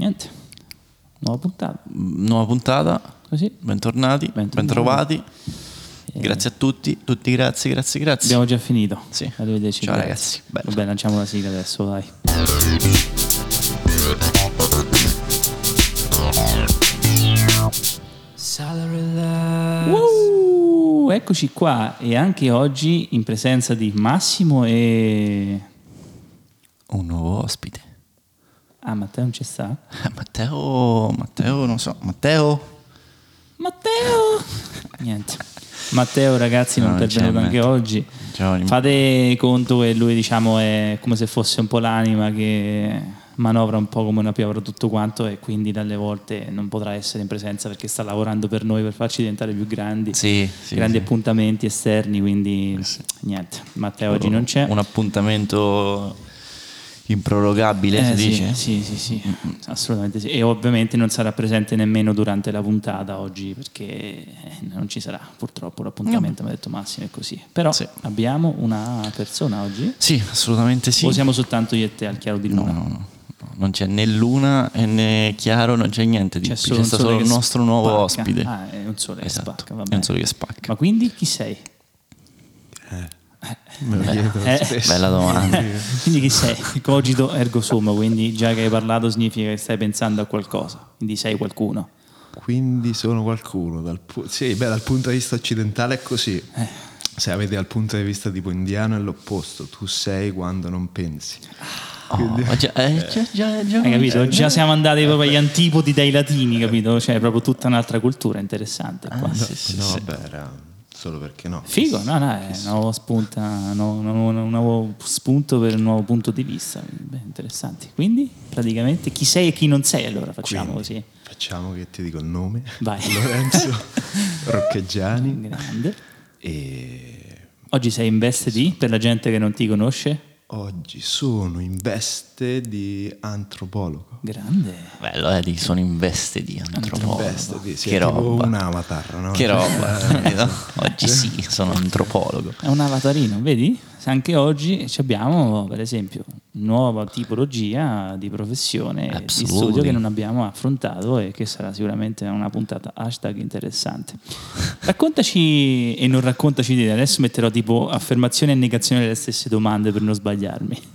niente. Nuova puntata. Nuova puntata, Così. bentornati, Bentornati. bentrovati. Eh, Grazie a tutti, tutti grazie, grazie, grazie. Abbiamo già finito. Sì. Arrivederci. Ciao, grazie. ragazzi. Bello. Vabbè, lanciamo la sigla adesso, dai. Uh, eccoci qua e anche oggi in presenza di Massimo e... Un nuovo ospite. Ah, Matteo non ci sta? Eh, Matteo, Matteo, non so, Matteo? Matteo! Niente. Matteo ragazzi non No, intervenuto anche oggi. Fate conto che lui diciamo è come se fosse un po' l'anima che manovra un po' come una piovra tutto quanto e quindi dalle volte non potrà essere in presenza perché sta lavorando per noi per farci diventare più grandi. Sì, sì, grandi sì. appuntamenti esterni, quindi niente. Matteo oggi non c'è. Un appuntamento improrogabile, Eh, si sì, dice? Sì, sì, sì, assolutamente sì. E ovviamente non sarà presente nemmeno durante la puntata oggi perché eh, non ci sarà purtroppo l'appuntamento, mi ha detto Massimo, è così. Però Sì. abbiamo una persona oggi. Sì, assolutamente sì. O siamo soltanto io e te al chiaro di luna? no, no. no, Non c'è né luna e né chiaro, non c'è niente di C'è più. solo C'è stato solo il che nostro nuovo spacca. ospite. Ah, è un sole che Esatto, spacca, va è un sole che spacca. Ma quindi chi sei? Chiedo Eh. Bella domanda. Quindi chi sei? Cogito ergo sum, quindi già che hai parlato significa che stai pensando a qualcosa, quindi sei qualcuno. Quindi sono qualcuno. Dal, pu- sì, beh, dal punto di vista occidentale è così. Eh. Se avete dal punto di vista tipo indiano è l'opposto. Tu sei quando non pensi. Oh, già, eh, già, già, già, Hai capito? già- Già siamo andati proprio agli antipodi dai latini, capito? Cioè, proprio tutta un'altra cultura interessante qua. Ah, sì, sì, no, sì. beh, era solo perché no. Figo, no, no, è un nuovo, spunta, no, un nuovo- un nuovo spunto per un nuovo punto di vista. Beh, interessanti. Quindi, praticamente, chi sei e chi non sei, allora facciamo Quindi, così. Facciamo che ti dico il nome. Vai. Lorenzo Roccheggiani. Grande. E Oggi sei in veste di, per la gente che non ti conosce? Oggi sono in veste di antropologo. Grande. Bello, eh, di- sono in veste di antropologo. Veste di, sì, che è tipo roba. un avatar, no? Che roba. capito? Oggi sì, sono antropologo. È un avatarino, vedi? Anche oggi abbiamo, per esempio, nuova tipologia di professione e di Absolutely. studio che non abbiamo affrontato e che sarà sicuramente una puntata hashtag interessante. Raccontaci e non raccontaci di te, adesso metterò tipo affermazione e negazione delle stesse domande per non sbagliarmi.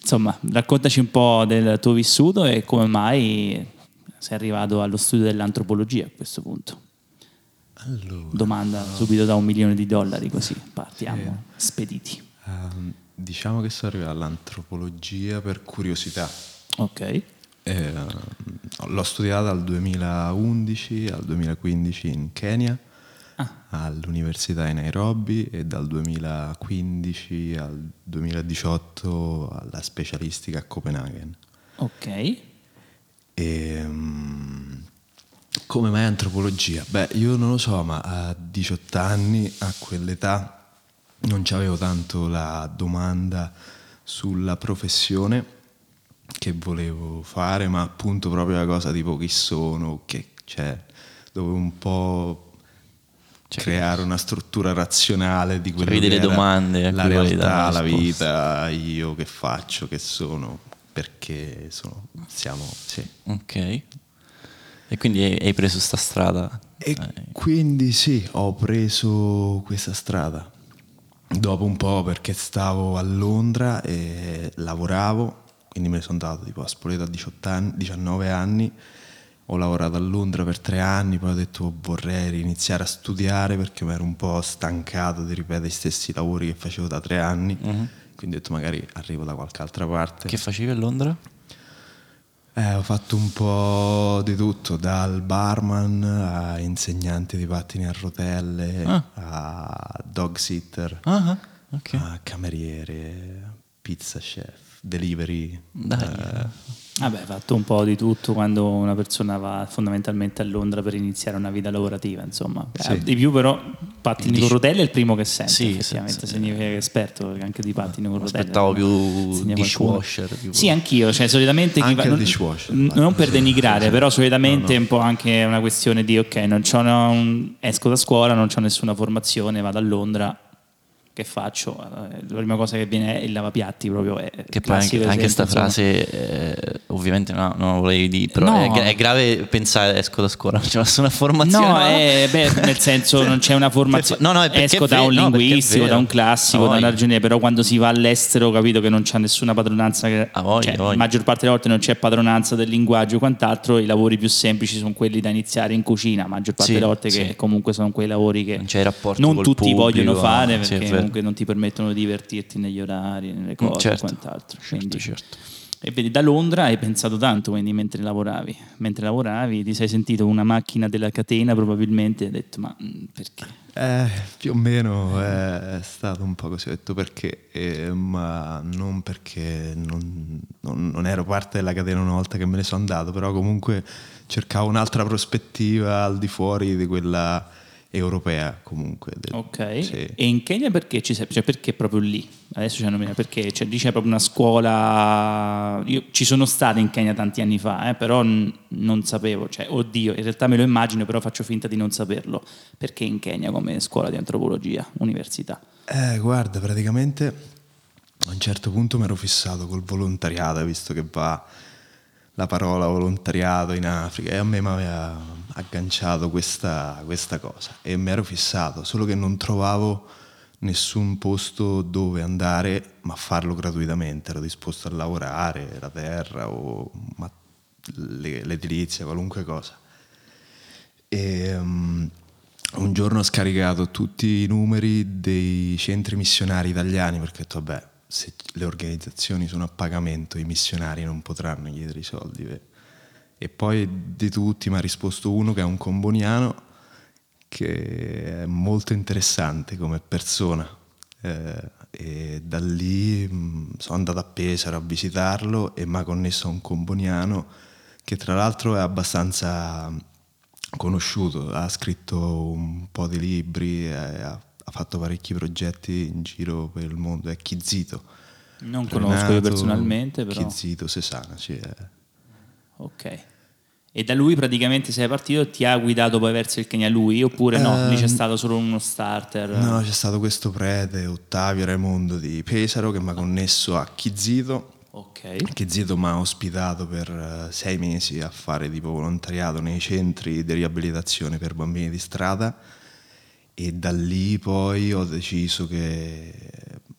Insomma, raccontaci un po' del tuo vissuto e come mai sei arrivato allo studio dell'antropologia a questo punto. Allora, Domanda subito da un milione di dollari, così partiamo spediti. ehm, diciamo che sono arrivato all'antropologia per curiosità. Ok, Eh, l'ho studiata dal 2011 al 2015 in Kenya, all'Università di Nairobi e dal 2015 al 2018 alla specialistica a Copenaghen. ok. E, mm, come mai antropologia? Beh, io non lo so, ma a 18 anni, a quell'età, non avevo tanto la domanda sulla professione che volevo fare, ma appunto proprio la cosa tipo chi sono, che c'è, dovevo un po' creare una struttura razionale di quello che delle domande a la realtà, la risposte. vita, io che faccio, che sono, perché sono, siamo, sì. Ok. E quindi hai, preso sta strada. E Eh, quindi sì, ho preso questa strada. Dopo un po' perché stavo a Londra e lavoravo, quindi me ne sono andato tipo a Spoleto a 18 anni, 19 anni, ho lavorato a Londra per tre anni, poi ho detto "Oh, vorrei iniziare a studiare perché mi ero un po' stancato di ripetere gli stessi lavori che facevo da tre anni, quindi ho detto magari arrivo da qualche altra parte. Che facevi a Londra? Eh, ho fatto un po' di tutto, dal barman a insegnante di pattini a rotelle, a dog sitter, Ah, ok. a cameriere, pizza chef, delivery. Dai. eh, Vabbè, hai fatto un po' di tutto quando una persona va fondamentalmente a Londra per iniziare una vita lavorativa, insomma. Sì. Eh, di più però, pattini con rotelle è il primo che sento, Sì, effettivamente, sì, significa che è esperto anche di pattini con rotelle. Aspettavo più dishwasher. più- Sì, anch'io, cioè solitamente chi Anche va- non, dishwasher, n- non per denigrare, però solitamente no, no. è un po' anche una questione di ok, non c'ho una- un- esco da scuola, non ho nessuna formazione, vado a Londra, che faccio? Eh, la prima cosa che viene è il lavapiatti proprio. È che poi anche, anche questa frase, eh, ovviamente no, non lo volevi dire, però no. è, è, grave pensare esco da scuola, non c'è nessuna formazione. No, è, beh, nel senso non c'è una formazione. no, no, esco da un linguistico, da un classico, da una ragione, però quando si va all'estero capito che non c'è nessuna padronanza, che, voglia, cioè, la maggior parte delle volte non c'è padronanza del linguaggio e quant'altro, i lavori più semplici sono quelli da iniziare in cucina, la maggior parte sì, delle volte sì. che comunque sono quei lavori che non, non tutti pubblico, vogliono fare perché comunque non ti permettono di divertirti negli orari, nelle cose certo, e quant'altro. Certo, quindi, certo. E vedi, da Londra hai pensato tanto quindi mentre lavoravi. Mentre lavoravi ti sei sentito una macchina della catena probabilmente e hai detto ma mm, perché? Eh, più o meno è stato un po' così, ho detto perché, eh, ma non perché non, non, non, ero parte della catena una volta che me ne sono andato, però comunque cercavo un'altra prospettiva al di fuori di quella europea comunque. Ok, sì. e in Kenya perché ci sei? Cioè perché proprio lì? Adesso c'è nomina perché cioè, lì c'è proprio una scuola. Io ci sono stato in Kenya tanti anni fa, eh, però n- non sapevo, cioè, oddio, in realtà me lo immagino, però faccio finta di non saperlo. Perché in Kenya come scuola di antropologia, università? Eh, guarda, praticamente a un certo punto mi ero fissato col volontariato, visto che va la parola volontariato in Africa e a me mi aveva agganciato questa, questa cosa e mi ero fissato, solo che non trovavo nessun posto dove andare ma farlo gratuitamente, ero disposto a lavorare, la terra o ma, l'edilizia, qualunque cosa. E, um, un giorno ho scaricato tutti i numeri dei centri missionari italiani perché ho detto vabbè se le organizzazioni sono a pagamento, i missionari non potranno chiedere i soldi. Beh. E poi di tutti mi ha risposto uno che è un comboniano che è molto interessante come persona. Eh, e da lì mh, mm, sono andato a Pesaro a visitarlo e mi ha connesso a un comboniano che tra l'altro è abbastanza conosciuto, ha scritto un po' di libri, ha ha fatto parecchi progetti in giro per il mondo, è Chizito. Non Renato, conosco io personalmente, però. Chizito, Sesana, sì. È. Ok. E da lui praticamente sei partito ti ha guidato poi verso il Kenya lui oppure no? Eh, lì c'è ehm, stato solo uno starter? No, c'è stato questo prete, Ottavio Raimondo di Pesaro che mi ha connesso a Chizito. Ok. Chizito mi ha ospitato per eh, sei mesi a fare tipo volontariato nei centri di riabilitazione per bambini di strada e da lì poi ho deciso che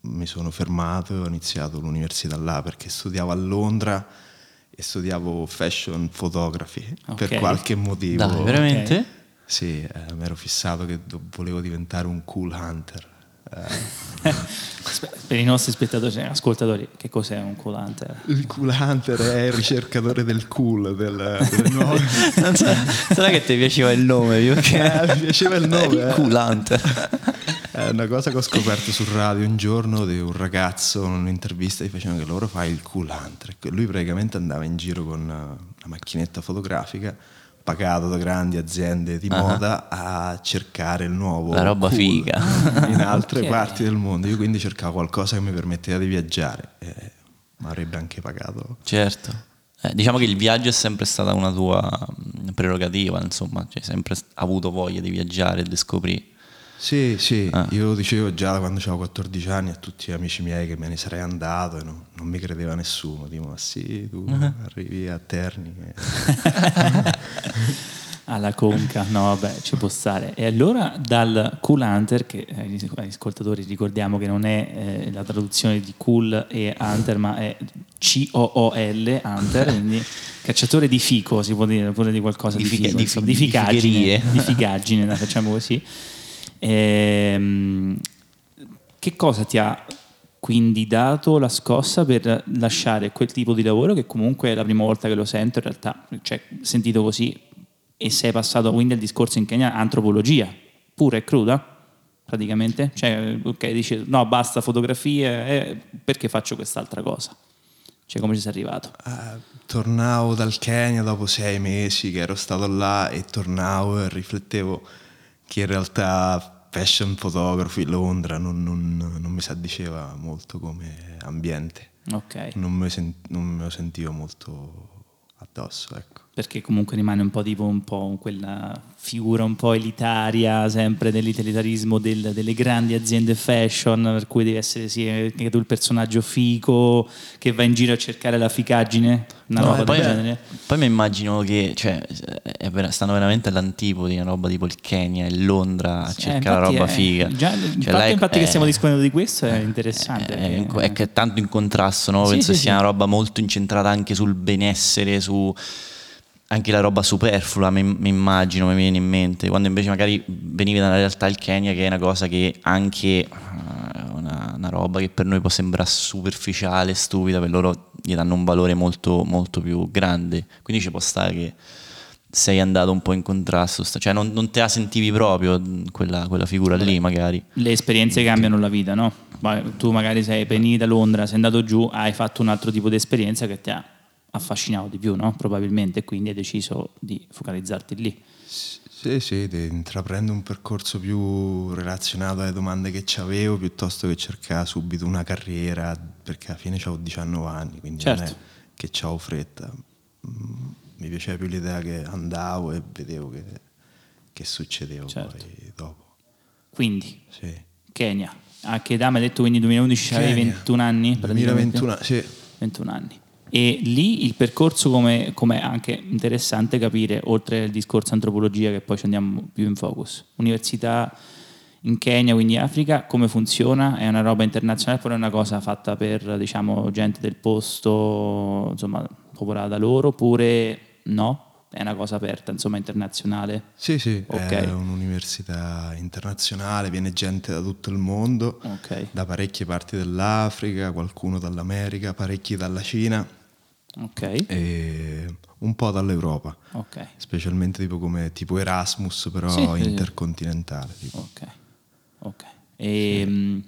mi sono fermato e ho iniziato l'università là perché studiavo a Londra e studiavo fashion photography okay. per qualche motivo. Dai, veramente? Okay. Sì, eh, mi ero fissato che volevo diventare un cool hunter. per i nostri spettatori, ascoltatori, che cos'è un cool hunter? Il cool hunter è il ricercatore del cool del, del nuovo. Sarà che ti piaceva il nome? Perché... Eh, mi piaceva il nome. Il eh. cool hunter. È una cosa che ho scoperto sul radio un giorno di un ragazzo, in un'intervista, gli facevano che loro fa il cool hunter. Lui praticamente andava in giro con una macchinetta fotografica pagato da grandi aziende di uh-huh. moda a cercare il nuovo la roba cool figa in altre okay. parti del mondo io quindi cercavo qualcosa che mi permetteva di viaggiare e mi avrebbe anche pagato certo eh, diciamo che il viaggio è sempre stata una tua mm, prerogativa insomma cioè, hai sempre avuto voglia di viaggiare e di scoprire sì, sì, ah. io lo dicevo già da quando avevo 14 anni a tutti gli amici miei che me ne sarei andato e no, non mi credeva nessuno. Dico, ma sì, tu uh-huh. arrivi a Terni. Alla conca, no vabbè, ci può stare. E allora dal Cool Hunter, che agli ascoltatori ricordiamo che non è eh, la traduzione di Cool e Hunter, ma è C-O-O-L, Hunter, quindi cacciatore di fico, si può dire pure di qualcosa di, di, fico, di, insomma, di, figaggine, di figaggine, facciamo così Ehm, che cosa ti ha quindi dato la scossa per lasciare quel tipo di lavoro che comunque è la prima volta che lo sento in realtà, cioè sentito così e sei passato quindi al discorso in Kenya antropologia, pura e cruda praticamente? Cioè, ok, dici no basta fotografie, eh, perché faccio quest'altra cosa? Cioè come ci sei arrivato? Uh, tornavo dal Kenya dopo sei mesi che ero stato là e tornavo e riflettevo che in realtà fashion photography Londra non, non, non mi diceva molto come ambiente. Ok. Non me, sen- non me lo sentivo molto addosso, ecco. Perché comunque rimane un po' tipo un po' quella figura un po' elitaria sempre dell'utilitarismo del, delle grandi aziende fashion per cui devi essere sì, anche tu il personaggio fico che va in giro a cercare la ficaggine una No, roba poi, del genere poi mi immagino che cioè, vera- stanno veramente all'antipodi, una roba tipo il Kenya e Londra a Eh, cercare la infatti roba è- figa. già, Cioè, fatto là è- infatti che è- stiamo discutendo di questo è interessante è, perché- è che è tanto in contrasto, no? Sì, penso sì, sia sì. una roba molto incentrata anche sul benessere, su anche la roba superflua, mi, mi immagino, mi viene in mente, quando invece magari venivi dalla realtà il Kenya che è una cosa che anche eh, una, una roba che per noi può sembrare superficiale, stupida, per loro gli danno un valore molto, molto più grande, quindi ci può stare che sei andato un po' in contrasto, cioè non, non te la sentivi proprio mh, quella, quella figura lì magari. le esperienze cambiano la vita, no? Tu magari sei veniti da Londra, sei andato giù, hai fatto un altro tipo di esperienza che ti ha affascinato di più, no? Probabilmente, quindi hai deciso di focalizzarti lì. Sì, sì, di intraprendere un percorso più relazionato alle domande che avevo piuttosto che cercare subito una carriera, perché alla fine avevo 19 anni, quindi non è Certo. che avevo fretta. Mm, Mi piaceva più l'idea che andavo e vedevo che, che succedeva Certo. poi dopo. Quindi, Sì. Kenya, a che età mi hai detto? Quindi 2011 avevi Kenya. 21 anni? praticamente? 2021, sì. 21 anni. E lì il percorso come come è anche interessante capire, oltre al discorso antropologia che poi ci andiamo più in focus, università in Kenya, quindi Africa, come funziona? È una roba internazionale oppure è una cosa fatta per diciamo gente del posto, insomma, popolata da loro, oppure no? È una cosa aperta, insomma, internazionale? Sì, sì, Ok. è un'università internazionale, viene gente da tutto il mondo, Ok. da parecchie parti dell'Africa, qualcuno dall'America, parecchi dalla Cina Ok. e un po' dall'Europa, Ok. specialmente tipo come tipo Erasmus, però Sì, sì, sì. intercontinentale. tipo. Ok, ok. E,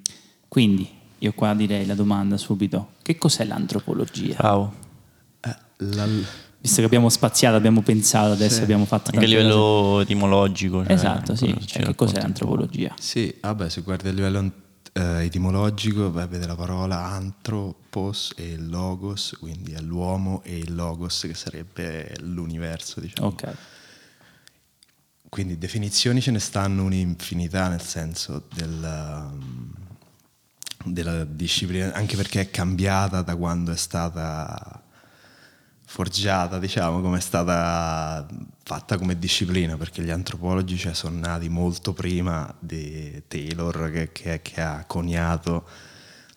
quindi io qua direi la domanda subito: che cos'è l'antropologia? Bravo. Eh, la- Visto che abbiamo spaziato, abbiamo pensato, adesso Sì. abbiamo fatto Anche a livello etimologico. cose. cioè, Esatto, sì. Cioè, che cos'è po'. l'antropologia? Sì, vabbè, se guardi a livello eh, etimologico, beh, vede la parola anthropos e logos, quindi è l'uomo e il logos, che sarebbe l'universo, diciamo. Ok, Quindi definizioni ce ne stanno un'infinità, nel senso del, um, della disciplina, anche perché è cambiata da quando è stata forgiata, diciamo, come è stata fatta come disciplina, perché gli antropologi cioè, sono nati molto prima di Taylor che, che- che ha coniato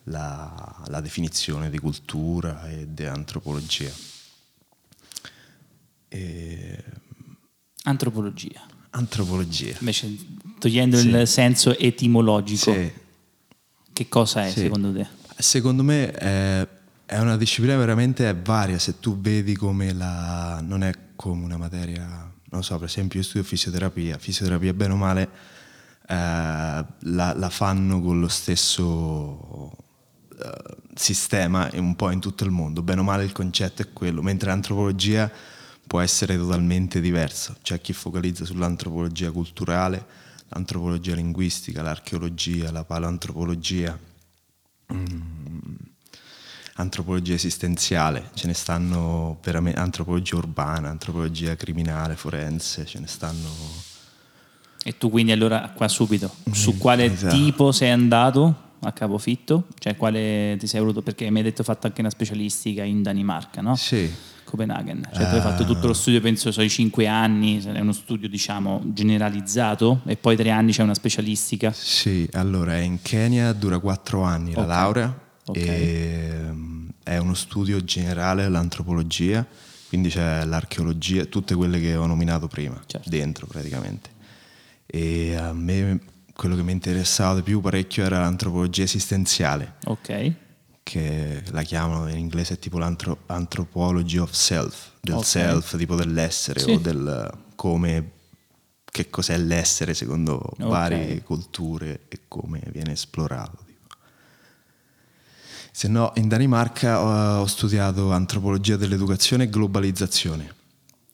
la, la definizione di cultura e di antropologia. E, antropologia. antropologia. Invece, togliendo Sì. il senso etimologico, Sì. che cosa è Sì. secondo te? Secondo me è, è una disciplina veramente varia, se tu vedi come la... non è come una materia, non so, per esempio io studio fisioterapia, fisioterapia bene o male eh, la, la fanno con lo stesso eh, sistema un po' in tutto il mondo, bene o male il concetto è quello, mentre l'antropologia può essere totalmente diversa, c'è chi focalizza sull'antropologia culturale, l'antropologia linguistica, l'archeologia, la paleoantropologia, mm, antropologia esistenziale, ce ne stanno veramente antropologia urbana, antropologia criminale, forense, ce ne stanno E tu quindi allora qua subito, su quale Esatto. tipo sei andato a capofitto? Cioè quale ti sei voluto? Perché mi hai detto fatto anche una specialistica in Danimarca, no? Sì, Copenaghen. Cioè tu hai fatto tutto lo studio, penso, sui cinque anni, è uno studio diciamo generalizzato e poi tre anni c'è una specialistica. sì, allora in Kenya dura quattro anni la Ok. laurea Ok. e mm, è uno studio generale dell'antropologia, quindi c'è l'archeologia, tutte quelle che ho nominato prima, Certo. dentro praticamente. E a me quello che mi interessava di più parecchio era l'antropologia esistenziale. Ok, che la chiamano in inglese tipo l'anthropology of self, del Ok. self, tipo dell'essere Sì. o del come, che cos'è l'essere secondo varie culture e come viene esplorato. Tipo. Se no, in Danimarca ho, ho studiato antropologia dell'educazione e globalizzazione.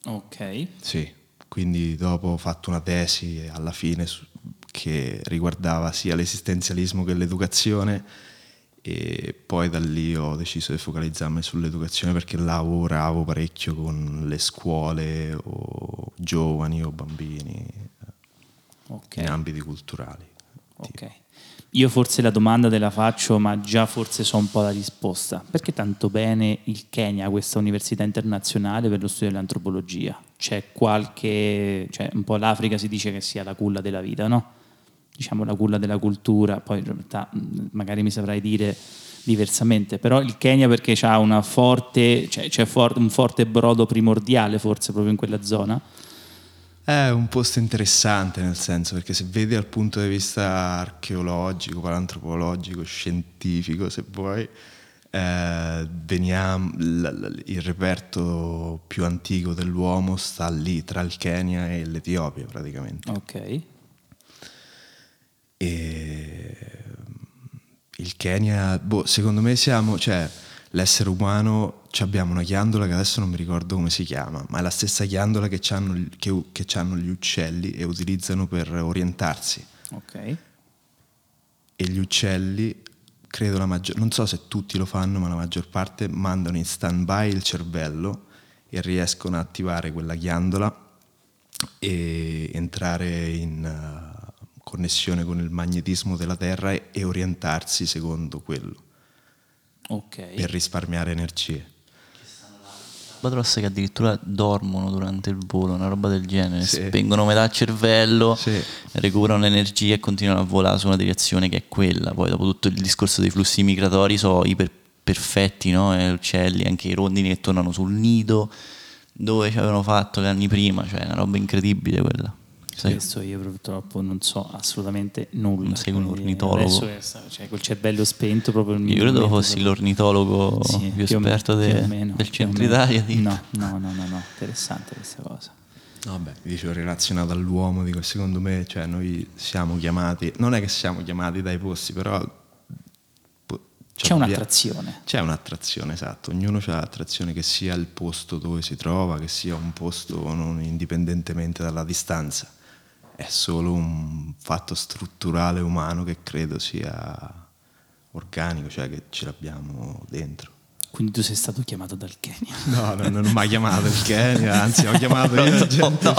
ok, Sì, quindi dopo ho fatto una tesi alla fine su- che riguardava sia l'esistenzialismo che l'educazione e poi da lì ho deciso di focalizzarmi sull'educazione perché lavoravo parecchio con le scuole o giovani o bambini okay. in ambiti culturali. Ok. Io forse la domanda te la faccio, ma già forse so un po' la risposta. Perché tanto bene il Kenya, questa università internazionale per lo studio dell'antropologia? C'è qualche... cioè un po' l'Africa si dice che sia la culla della vita, no? Diciamo la culla della cultura, poi in realtà magari mi saprai dire diversamente, però il Kenya perché c'ha una forte, cioè c'è un forte brodo primordiale forse proprio in quella zona è un posto interessante nel senso perché se vedi dal punto di vista archeologico, paleantropologico, scientifico, se vuoi, eh, veniamo, l- il reperto più antico dell'uomo sta lì tra il Kenya e l'Etiopia praticamente. Ok. E il Kenya, boh, secondo me siamo, cioè l'essere umano abbiamo una ghiandola che adesso non mi ricordo come si chiama, ma è la stessa ghiandola che hanno, che, che hanno gli uccelli e utilizzano per orientarsi. Ok. E gli uccelli, credo la maggior, non so se tutti lo fanno, ma la maggior parte mandano in stand-by il cervello e riescono a attivare quella ghiandola e entrare in uh, connessione con il magnetismo della Terra e, e orientarsi secondo quello. Okay. Per risparmiare energie albatrosse che addirittura dormono durante il volo, una roba del genere, sì. spengono metà cervello, sì. recuperano l'energia e continuano a volare su una direzione che è quella. Poi dopo tutto il discorso dei flussi migratori sono iper perfetti, no? E uccelli, anche i rondini che tornano sul nido dove ci avevano fatto gli anni prima, cioè è una roba incredibile quella. Sì. Questo io purtroppo non so assolutamente nulla. Non sei un ornitologo. Adesso è, cioè, col cervello spento proprio Io credo fossi proprio... l'ornitologo sì, più esperto più de, meno, del centro Italia. No, no, no, no, no, interessante questa cosa. Vabbè, dicevo relazionato all'uomo, dico, secondo me cioè, noi siamo chiamati, non è che siamo chiamati dai posti, però... C'è un'attrazione. C'è un'attrazione, esatto. Ognuno ha l'attrazione che sia il posto dove si trova, che sia un posto non indipendentemente dalla distanza è solo un fatto strutturale umano che credo sia organico, cioè che ce l'abbiamo dentro. Quindi tu sei stato chiamato dal Kenya? No, no non ho mai chiamato il Kenya, anzi ho chiamato io gente. No,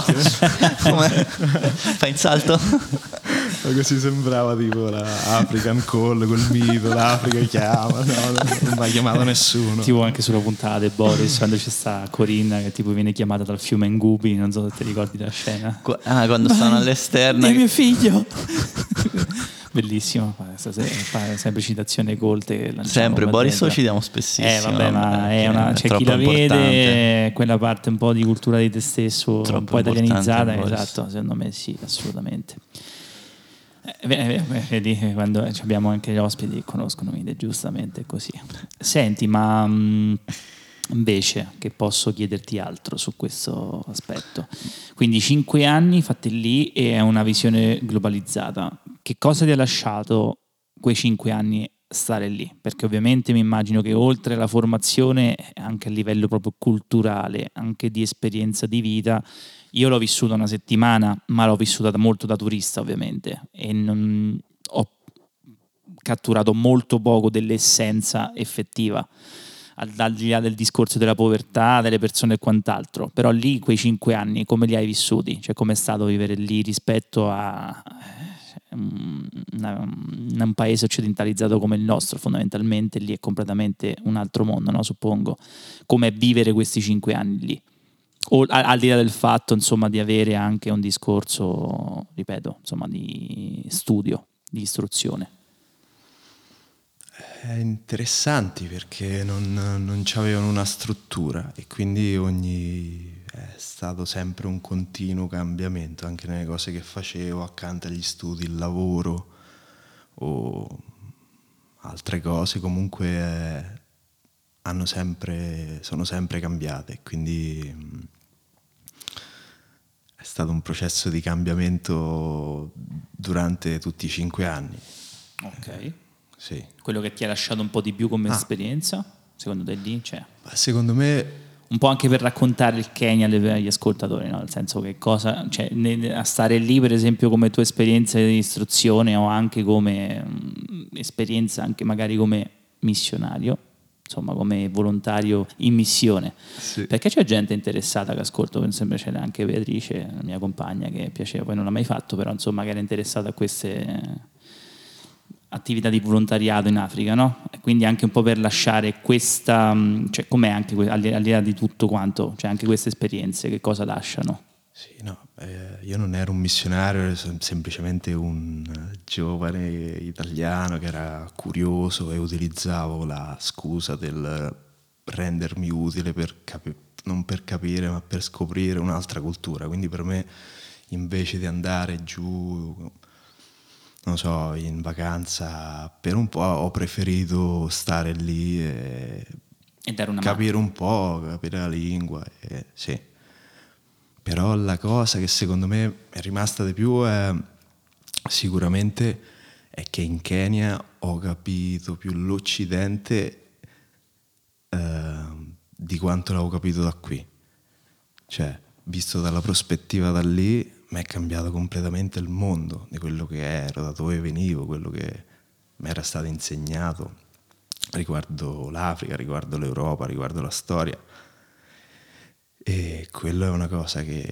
Come? Fai il salto? Così sembrava tipo la African Call col mito, l'Africa chiama, no, non mai chiamato nessuno. Tipo anche sulla puntata di Boris, quando c'è sta Corinna che tipo viene chiamata dal fiume Ngubi, non so se ti ricordi la scena. Ah, quando Vai, stanno all'esterno. È che... mio figlio! Bellissimo, sempre citazione colte. Sempre, Boris lo citiamo spessissimo. Eh, vabbè, ma è una, c'è chi la vede, quella parte un po' di cultura di te stesso, troppo un po' italianizzata, esatto, secondo me sì, assolutamente. Eh, vedi, quando abbiamo anche gli ospiti che conoscono Mide, giustamente così. Senti, ma mh, invece che posso chiederti altro su questo aspetto? Quindi cinque anni fatti lì e è una visione globalizzata. Che cosa ti ha lasciato quei cinque anni stare lì? Perché ovviamente mi immagino che oltre alla formazione, anche a livello proprio culturale, anche di esperienza di vita, io l'ho vissuta una settimana, ma l'ho vissuta molto da turista ovviamente e non, ho catturato molto poco dell'essenza effettiva al di là del discorso della povertà, delle persone e quant'altro, però lì quei cinque anni come li hai vissuti? Cioè com'è stato vivere lì rispetto a eh, un paese occidentalizzato come il nostro, fondamentalmente lì è completamente un altro mondo, no? suppongo. Com'è vivere questi cinque anni lì? O, al di là del fatto insomma, di avere anche un discorso, ripeto, insomma, di studio, di istruzione. È interessanti perché non, non avevano una struttura e quindi ogni, è stato sempre un continuo cambiamento anche nelle cose che facevo accanto agli studi, il lavoro o altre cose comunque eh, sempre, sono sempre cambiate quindi è stato un processo di cambiamento durante tutti i cinque anni. Ok. Eh, sì. Quello che ti ha lasciato un po' di più come ah. esperienza, secondo te lì c'è? Secondo me... Un po' anche per raccontare il Kenya agli ascoltatori, no? nel senso che cosa, cioè, a stare lì per esempio come tua esperienza di istruzione o anche come mh, esperienza, anche magari come missionario, insomma come volontario in missione. Sì. Perché c'è gente interessata che ascolto, per esempio c'era anche Beatrice, la mia compagna, che piaceva, poi non l'ha mai fatto, però insomma che era interessata a queste attività di volontariato in Africa, no? E quindi anche un po' per lasciare questa, mh, cioè com'è anche al di là di tutto quanto, cioè anche queste esperienze, che cosa lasciano? Sì, no, eh, io non ero un missionario, ero sem- semplicemente un eh, giovane italiano che era curioso e utilizzavo la scusa del rendermi utile per capi- non per capire ma per scoprire un'altra cultura. Quindi per me invece di andare giù, non so, in vacanza per un po' ho preferito stare lì e E una mano. capire un po', capire la lingua. e- sì. Però la cosa che secondo me è rimasta di più è sicuramente è che in Kenya ho capito più l'Occidente eh, di quanto l'avevo capito da qui. Cioè, visto dalla prospettiva da lì, mi è cambiato completamente il mondo di quello che ero, da dove venivo, quello che mi era stato insegnato riguardo l'Africa, riguardo l'Europa, riguardo la storia. E quello è una cosa che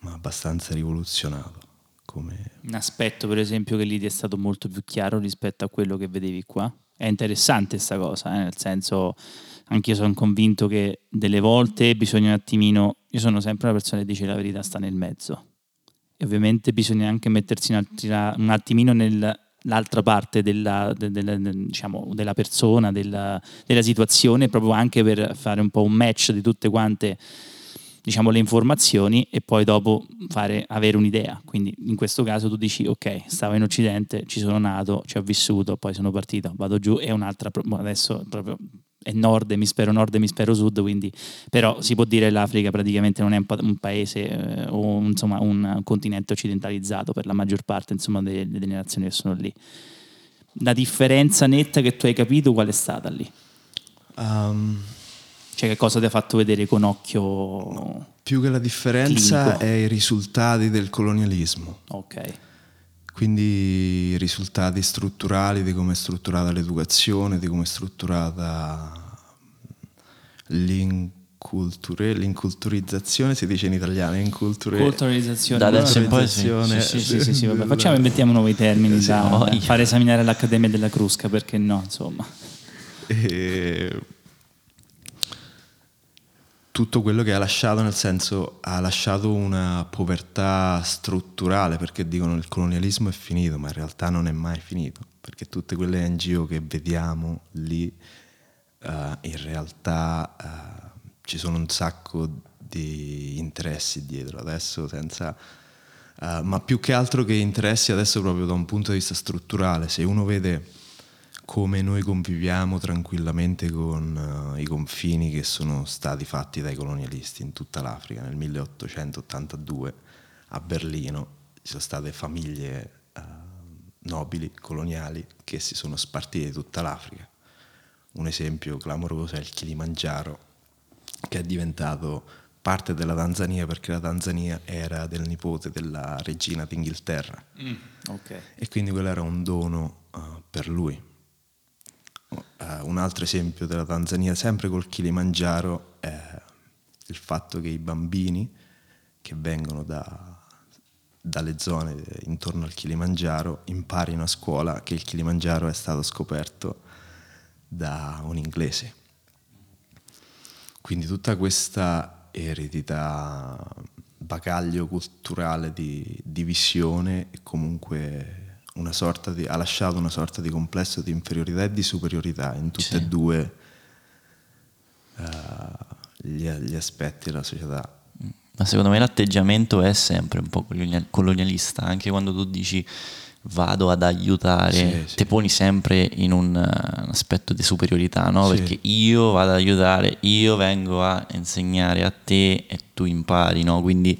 mi ha abbastanza rivoluzionato. Come... Un aspetto, per esempio, che lì ti è stato molto più chiaro rispetto a quello che vedevi qua. È interessante questa cosa, eh, nel senso, anche io sono convinto che delle volte bisogna un attimino. Io sono sempre una persona che dice la verità sta nel mezzo. E ovviamente bisogna anche mettersi un, altri- un nell'altra parte della, de- della- de- diciamo, della persona, della, della situazione, proprio anche per fare un po' un match di tutte quante diciamo, le informazioni e poi dopo fare, avere un'idea. Quindi in questo caso tu dici ok, stavo in Occidente, ci sono nato, ci ho vissuto, poi sono partito, vado giù e un'altra, boh, adesso proprio è nord, e mi spero nord e mi spero sud, quindi però si può dire che l'Africa praticamente non è un, pa- un paese eh, o insomma un continente occidentalizzato per la maggior parte insomma delle, delle nazioni che sono lì. La differenza netta che tu hai capito qual è stata lì? Um, Cioè che cosa ti ha fatto vedere con occhio... più che la differenza Clinico. è i risultati del colonialismo. Ok. Quindi i risultati strutturali di come è strutturata l'educazione, di come è strutturata l'inculture- l'inculturizzazione, si dice in italiano, inculture- Culturalizzazione. Da adesso in poi sì. Sì, sì, sì, sì, vabbè. Facciamo, inventiamo nuovi termini Sì, da voglia. fare esaminare all'Accademia della Crusca, perché no, insomma. E tutto quello che ha lasciato, nel senso, ha lasciato una povertà strutturale, perché dicono il colonialismo è finito, ma in realtà non è mai finito, perché tutte quelle NGO che vediamo lì, eh, in realtà eh, ci sono un sacco di interessi dietro, adesso senza... eh, ma più che altro che interessi adesso proprio da un punto di vista strutturale, se uno vede come noi conviviamo tranquillamente con eh, i confini che sono stati fatti dai colonialisti in tutta l'Africa. Nel 1882 a Berlino ci sono state famiglie eh, nobili coloniali che si sono spartite tutta l'Africa. Un esempio clamoroso è il Kilimangiaro, che è diventato parte della Tanzania perché la Tanzania era del nipote della regina d'Inghilterra Ok. e quindi quello era un dono eh, per lui. Eh, un altro esempio della Tanzania, sempre col Kilimangiaro, è il fatto che i bambini che vengono da- dalle zone intorno al Kilimangiaro imparino a scuola che il Kilimangiaro è stato scoperto da un inglese. Quindi tutta questa eredità, bagaglio culturale di, di visione e comunque di, ha lasciato una sorta di complesso di inferiorità e di superiorità in tutti Sì. e due eh, gli, gli aspetti della società. Ma secondo me l'atteggiamento è sempre un po' colonia- colonialista, anche quando tu dici vado ad aiutare, Sì, sì. ti poni sempre in un, un aspetto di superiorità, no? Sì. Perché io vado ad aiutare, io vengo a insegnare a te e tu impari, no? Quindi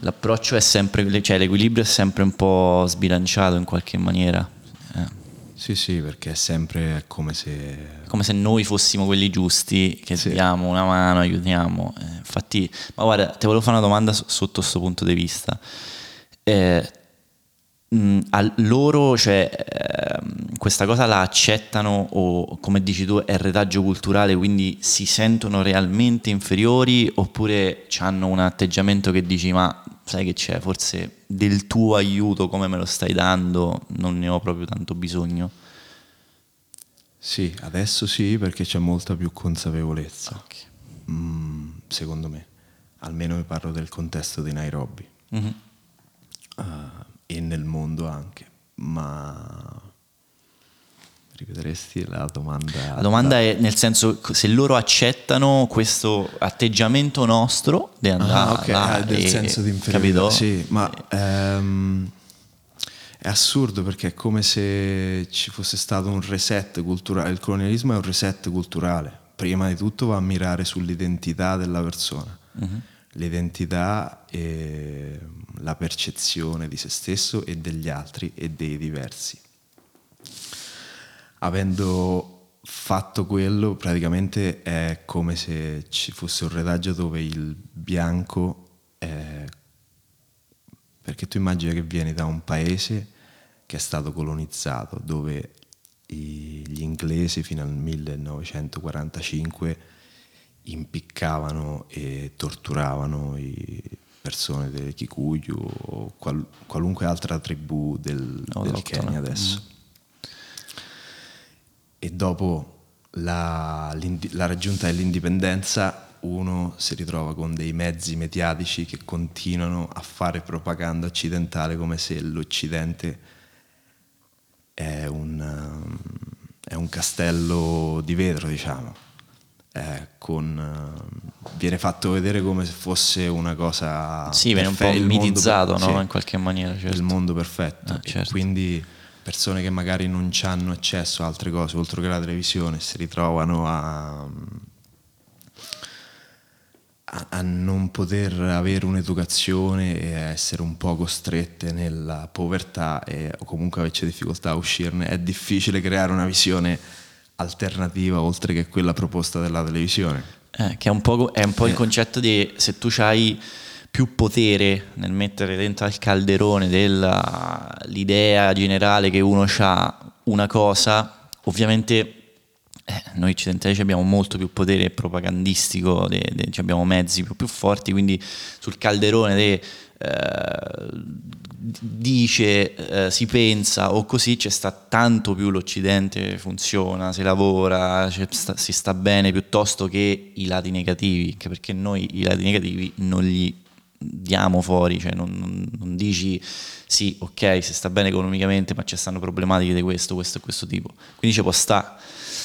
l'approccio è sempre, cioè l'equilibrio è sempre un po' sbilanciato in qualche maniera. Eh. Sì, sì, perché è sempre come se... come se noi fossimo quelli giusti che Sì. diamo una mano, aiutiamo. Eh, infatti, ma guarda, ti volevo fare una domanda sotto questo punto di vista. Eh, mh, a loro, cioè, ehm, questa cosa la accettano o come dici tu è retaggio culturale, quindi si sentono realmente inferiori oppure hanno un atteggiamento che dici ma sai che c'è, forse del tuo aiuto come me lo stai dando non ne ho proprio tanto bisogno? Sì, adesso sì perché c'è molta più consapevolezza, Ok. Mm, secondo me, almeno mi parlo del contesto di Nairobi Mhm. eh, e nel mondo anche, ma ripeteresti la domanda? La domanda è nel senso se loro accettano questo atteggiamento nostro di andare Ah, ok, là ah, del e- senso di inferiorità. capito? Sì, ma ehm, è assurdo perché è come se ci fosse stato un reset culturale. Il colonialismo è un reset culturale. Prima di tutto va a mirare sull'identità della persona. Mhm. L'identità e la percezione di se stesso e degli altri e dei diversi. Avendo fatto quello, praticamente è come se ci fosse un retaggio dove il bianco è... Perché tu immagini che vieni da un paese che è stato colonizzato, dove gli inglesi fino al 1945 impiccavano e torturavano persone del Kikuyu o qual- qualunque altra tribù del, del Autoctona. Kenya adesso. E dopo la, la raggiunta dell'indipendenza uno si ritrova con dei mezzi mediatici che continuano a fare propaganda occidentale come se l'Occidente è un, è un castello di vetro, diciamo. È con, um, viene fatto vedere come se fosse una cosa... Sì, viene un po' mitizzato, per- no? sì, In qualche maniera, certo. il mondo perfetto. Ah, certo. quindi persone che magari non hanno accesso a altre cose oltre che la televisione si ritrovano a, a, a non poter avere un'educazione e a essere un po' costrette nella povertà e, o comunque averci difficoltà a uscirne. È difficile creare una visione alternativa oltre che quella proposta dalla televisione. Eh, che è un po', è un po' il concetto di se tu hai più potere nel mettere dentro al calderone dell'idea generale che uno ha una cosa, ovviamente eh, noi occidentali abbiamo molto più potere propagandistico, de- de- abbiamo mezzi più, più forti, quindi sul calderone de, eh, dice, eh, si pensa o così c'è sta tanto più l'Occidente funziona, si lavora, sta- si sta bene piuttosto che i lati negativi, anche perché noi i lati negativi non li diamo fuori, cioè non, non- non dici sì, ok, si sta bene economicamente, ma ci stanno problematiche di questo, questo e questo tipo. Quindi ci può sta,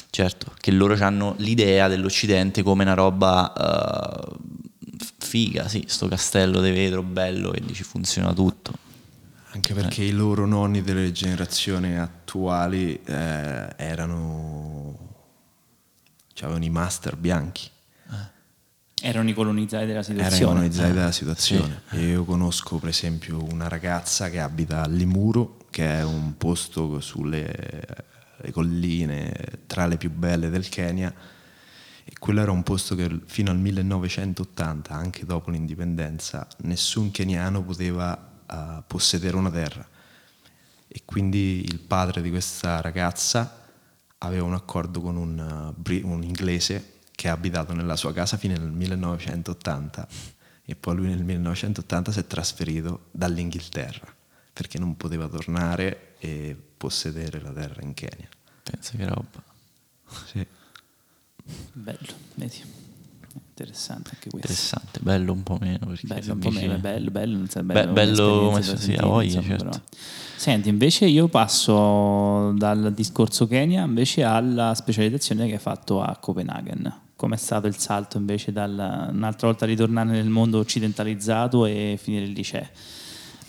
certo, che loro hanno l'idea dell'Occidente come una roba eh, figa, sì, sto castello di vetro bello che dici funziona tutto. Anche perché i loro nonni delle generazioni attuali eh, erano... avevano i master bianchi, Erano i colonizzati della erano situazione. colonizzati dalla situazione. sì. Io conosco per esempio una ragazza che abita a Limuru, che è un posto sulle le colline tra le più belle del Kenya. E quello era un posto che fino al 1980, anche dopo l'indipendenza, nessun keniano poteva eh, possedere una terra. E quindi il padre di questa ragazza aveva un accordo con un, un inglese che ha abitato nella sua casa fino al 1980 e poi lui nel 1980 si è trasferito dall'Inghilterra perché non poteva tornare e possedere la terra in Kenya. Pensa che roba. Sì. Bello, vedi. Interessante anche questo. Interessante, bello un po' meno. Bello, un po' meno, bello, bello, non sa- Beh, bello, bello da sì, a voglia, insomma, certo. Senti, invece io passo dal discorso Kenya invece alla specializzazione che hai fatto a Copenaghen. Com'è stato il salto invece dal un'altra volta ritornare nel mondo occidentalizzato e finire il liceo?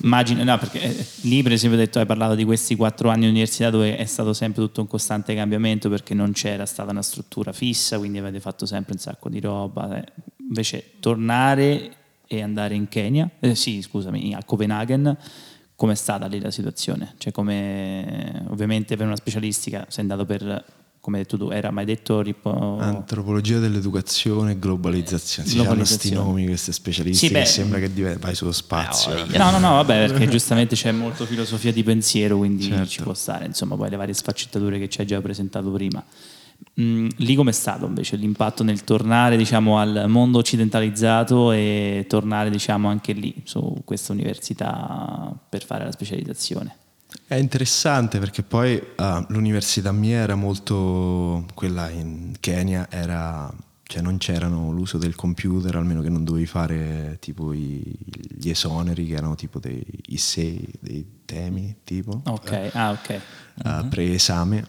Immagino, no, perché eh, lì per esempio detto, hai parlato di questi quattro anni di università dove è stato sempre tutto un costante cambiamento perché non c'era stata una struttura fissa, quindi avete fatto sempre un sacco di roba. eh. Invece tornare e andare in Kenya, eh, sì scusami, a Copenaghen, com'è stata lì la situazione? Cioè come, ovviamente per una specialistica sei andato per come hai detto tu, era mai detto ripo... Antropologia dell'educazione e globalizzazione. Si hanno questi nomi, queste specialisti sì, che sembra che diventa, vai sullo spazio. Eh, no, no, no, vabbè, perché giustamente c'è molto filosofia di pensiero, quindi certo. ci può stare, insomma, poi le varie sfaccettature che ci hai già presentato prima. Mm, lì com'è stato invece l'impatto nel tornare diciamo, al mondo occidentalizzato e tornare diciamo, anche lì su questa università per fare la specializzazione? È interessante perché poi uh, l'università mia era molto, quella in Kenya era, cioè non c'erano l'uso del computer, almeno che non dovevi fare tipo i, gli esoneri che erano tipo dei i sei, dei temi tipo. Ok, eh, ah ok. Uh, pre-esame,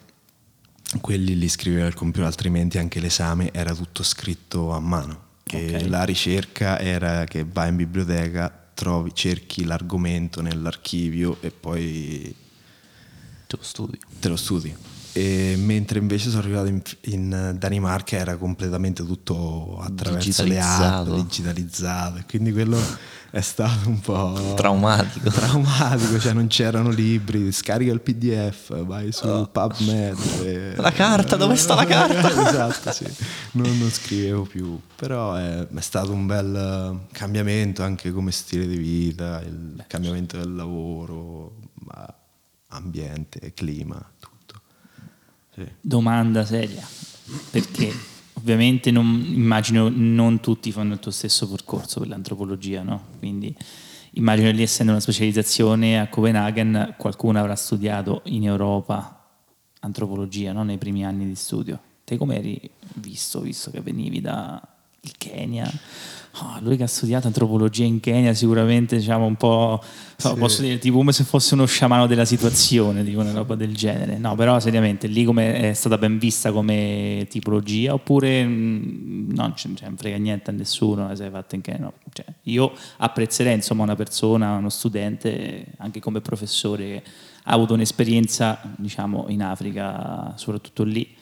quelli li scriveva il computer, altrimenti anche l'esame era tutto scritto a mano. Okay. la ricerca era che vai in biblioteca, trovi, cerchi l'argomento nell'archivio e poi te lo studi. Te lo studi. E mentre invece sono arrivato in, in, Danimarca era completamente tutto attraverso le app, digitalizzato. Quindi quello è stato un po' traumatico. Traumatico, cioè non c'erano libri, scarica il PDF, vai su oh. PubMed. E... La carta, dove sta la carta? esatto, sì. Non, non, scrivevo più. Però è, è, stato un bel cambiamento anche come stile di vita, il cambiamento del lavoro. Ambiente, clima. Sì. Domanda seria, perché ovviamente non, immagino non tutti fanno il tuo stesso percorso per l'antropologia, no? Quindi immagino lì essendo una specializzazione a Copenaghen qualcuno avrà studiato in Europa antropologia no? nei primi anni di studio. Te come eri visto, visto che venivi dal Kenya? Oh, lui che ha studiato antropologia in Kenya sicuramente diciamo un po' sì. posso dire tipo come se fosse uno sciamano della situazione di una roba del genere no però seriamente lì come è stata ben vista come tipologia oppure mm, non ce ne frega niente a nessuno sei fatto in Kenya no. cioè, io apprezzerei insomma una persona uno studente anche come professore che ha avuto un'esperienza diciamo in Africa soprattutto lì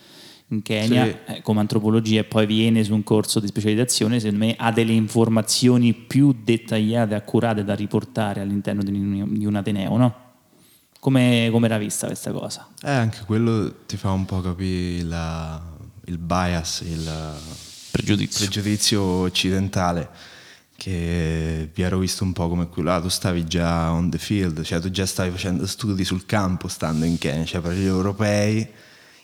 in Kenya sì. eh, come antropologia e poi viene su un corso di specializzazione, secondo me ha delle informazioni più dettagliate accurate da riportare all'interno di un, di un Ateneo, no? Come, come era vista questa cosa? Eh, anche quello ti fa un po' capire la, il bias, il pregiudizio. pregiudizio occidentale che vi ero visto un po' come quello, ah, tu stavi già on the field, cioè tu già stavi facendo studi sul campo stando in Kenya, cioè per gli europei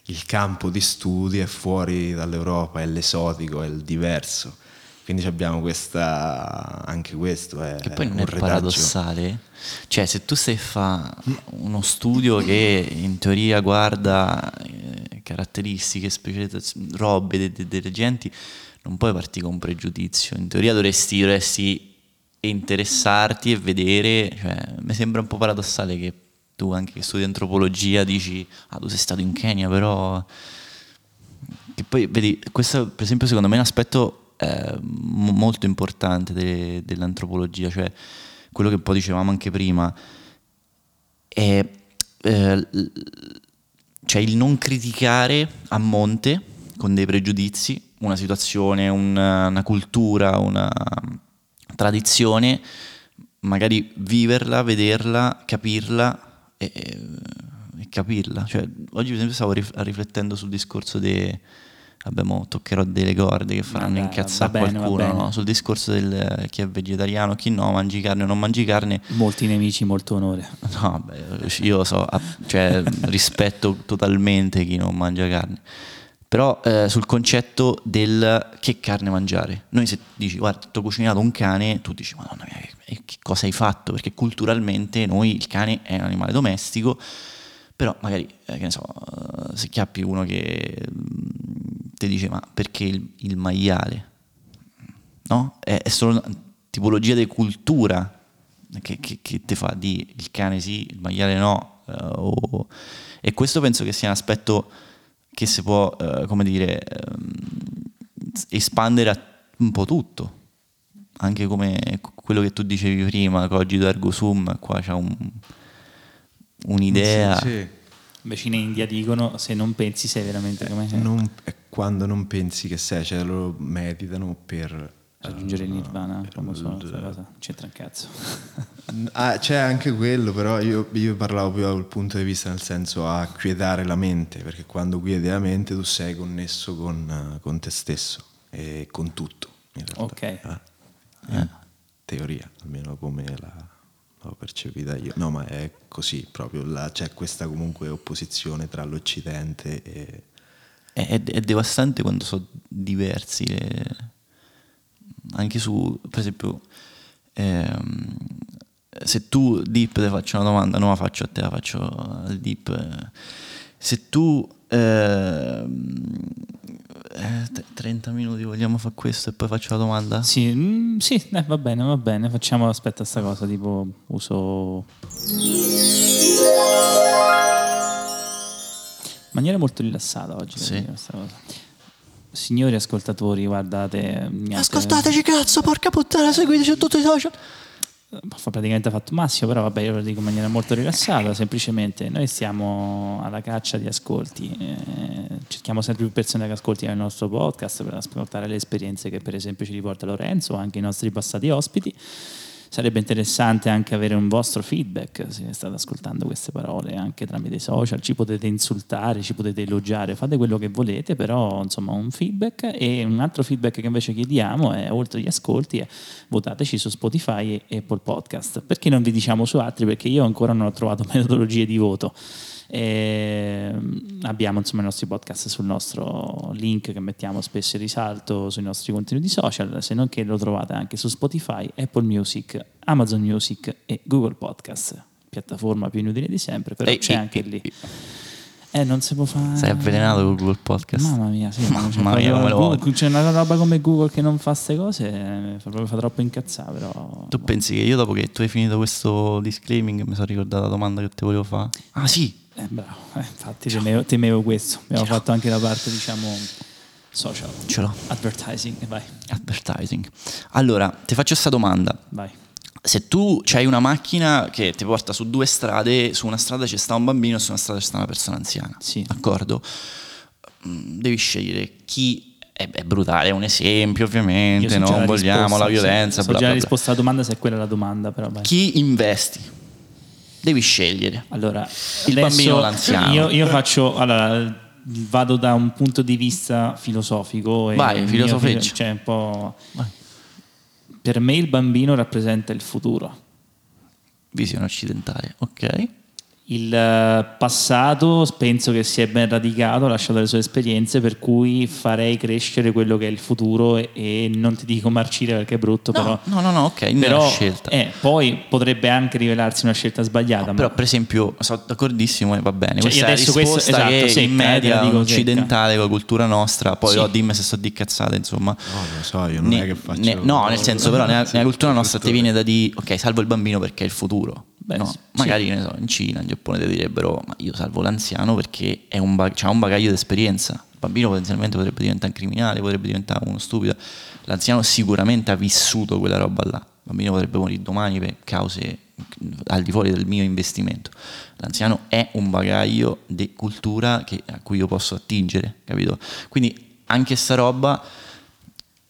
il campo di studi è fuori dall'Europa, è l'esotico, è il diverso. Quindi abbiamo questa, anche questo è Che poi non è retaggio. paradossale. Cioè, se tu stai a fare uno studio che in teoria guarda eh, caratteristiche, robe delle de, de, de genti, non puoi partire con un pregiudizio. In teoria dovresti, dovresti interessarti e vedere. Cioè, mi sembra un po' paradossale che tu anche che studi antropologia dici, ah tu sei stato in Kenya però... Che poi vedi, questo per esempio secondo me è un aspetto eh, molto importante de- dell'antropologia, cioè quello che un po' dicevamo anche prima, è eh, cioè il non criticare a monte con dei pregiudizi una situazione, una, una cultura, una tradizione, magari viverla, vederla, capirla e, e capirla. Cioè, oggi per esempio stavo rif- riflettendo sul discorso di... Vabbè, mo toccherò delle corde che faranno Vabbè, incazzare bene, qualcuno no? sul discorso del chi è vegetariano, chi no, mangi carne o non mangi carne. Molti nemici, molto onore. No, beh, io so, cioè, rispetto totalmente chi non mangia carne. Però eh, sul concetto del che carne mangiare. Noi se dici, guarda, ti ho cucinato un cane, tu dici, madonna mia, che, che cosa hai fatto? Perché culturalmente noi il cane è un animale domestico, però magari, eh, che ne so, eh, se chiappi uno che mm, ti dice, ma perché il, il maiale? No? È, è, solo una tipologia di cultura che, che, che ti fa di il cane sì, il maiale no. Uh, oh. E questo penso che sia un aspetto che si può, eh, come dire, ehm, espandere a un po' tutto. Anche come quello che tu dicevi prima, Cogito ergo sum, qua c'è un, un'idea. Sì, sì. Invece in India dicono se non pensi sei veramente come sei. Non, è quando non pensi che sei, cioè loro meditano per Raggiungere il nirvana, come so, cosa, c'entra un cazzo. Ah, c'è anche quello, però io, io parlavo più dal punto di vista nel senso a quietare la mente, perché quando quieti la mente tu sei connesso con, eh, con te stesso e con tutto. In realtà. Eh, teoria, almeno come la, l'ho percepita io. No, ma è così proprio, là c'è questa comunque opposizione tra l'Occidente e... È, è- è devastante quando sono diversi. le- Anche su, per esempio, ehm, se tu, Deep, ti faccio una domanda, non la faccio a te, la faccio al Deep. eh, Se tu... ehm, eh, t- 30 minuti vogliamo fare questo e poi faccio la domanda? Sì, mm, sì eh, va bene, va bene. Facciamo, aspetta, sta cosa, tipo uso... In maniera molto rilassata oggi. Sì. Signori ascoltatori, guardate... Ascoltateci cazzo, porca puttana, seguiteci su tutti i social. Fa praticamente fatto Massimo, però vabbè, io lo dico in maniera molto rilassata, semplicemente noi stiamo alla caccia di ascolti, eh, cerchiamo sempre più persone che ascoltino il nostro podcast per ascoltare le esperienze che per esempio ci riporta Lorenzo, anche i nostri passati ospiti. Sarebbe interessante anche avere un vostro feedback se state ascoltando queste parole anche tramite i social, ci potete insultare, ci potete elogiare, fate quello che volete, però insomma un feedback e un altro feedback che invece chiediamo è oltre agli ascolti è votateci su Spotify e Apple Podcast. Perché non vi diciamo su altri? Perché io ancora non ho trovato metodologie di voto. E abbiamo insomma i nostri podcast sul nostro link che mettiamo spesso in risalto sui nostri contenuti social, se non che lo trovate anche su Spotify, Apple Music, Amazon Music e Google Podcast, piattaforma più inutile di sempre, però Ehi, c'è ehi, anche ehi, lì. Eh, non si può fare. Sei avvelenato con Google Podcast. Mamma mia, sì, Mamma c'è, mia, proprio non me lo Google- c'è una roba come Google che non fa queste cose, eh, fa proprio fa troppo incazzare, però. Tu pensi che io dopo che tu hai finito questo disclaiming mi sono ricordato la domanda che ti volevo fare? Ah sì, Eh, bravo, eh, infatti temevo, temevo questo. Abbiamo fatto anche la parte, diciamo, social. ce l'ho. Advertising, vai, Advertising. Allora, ti faccio questa domanda. vai. Se tu hai una macchina che ti porta su due strade, su una strada c'è sta un bambino e su una strada c'è sta una persona anziana, Sì. d'accordo? Mm, Devi scegliere chi è, brutale, è un esempio ovviamente, già non vogliamo risposta, la violenza, bla So già bla la bla. risposta alla domanda se è quella la domanda, però vai. Chi investi? Devi scegliere. Allora, Il bambino o l'anziano? Io, io faccio, allora, vado da un punto di vista filosofico. E Vai, il mio filosofeggi. filo- Cioè, un po'... Vai. Per me il bambino rappresenta il futuro. Visione occidentale, ok? Il eh, passato penso che si è ben radicato, ha lasciato le sue esperienze, per cui farei crescere quello che è il futuro e, e non ti dico marcire perché è brutto, No, però, no, no, no, ok, non è una però scelta. eh, poi potrebbe anche rivelarsi una scelta sbagliata. Però ma per esempio, sono d'accordissimo e va bene. Cioè, questa io è la adesso questo- risposta esatto, che secca, in eh, media dico occidentale con la cultura nostra, poi Sì. oh, dimmi se sto di cazzate, insomma. No, non lo so, io non Ne- è che faccio... ne- no, nel senso, però, nella, Sì, nella cultura nostra ti viene da dire, ok, salvo il bambino perché è il futuro. Beh, No, sì. magari ne so, in Cina, in Giappone ti direbbero, ma io salvo l'anziano perché è un ba- c'ha un bagaglio di esperienza. Il bambino potenzialmente potrebbe diventare un criminale, potrebbe diventare uno stupido. L'anziano sicuramente ha vissuto quella roba là. Il bambino potrebbe morire domani per cause al di fuori del mio investimento. L'anziano è un bagaglio di cultura che- a cui io posso attingere, capito? Quindi anche sta roba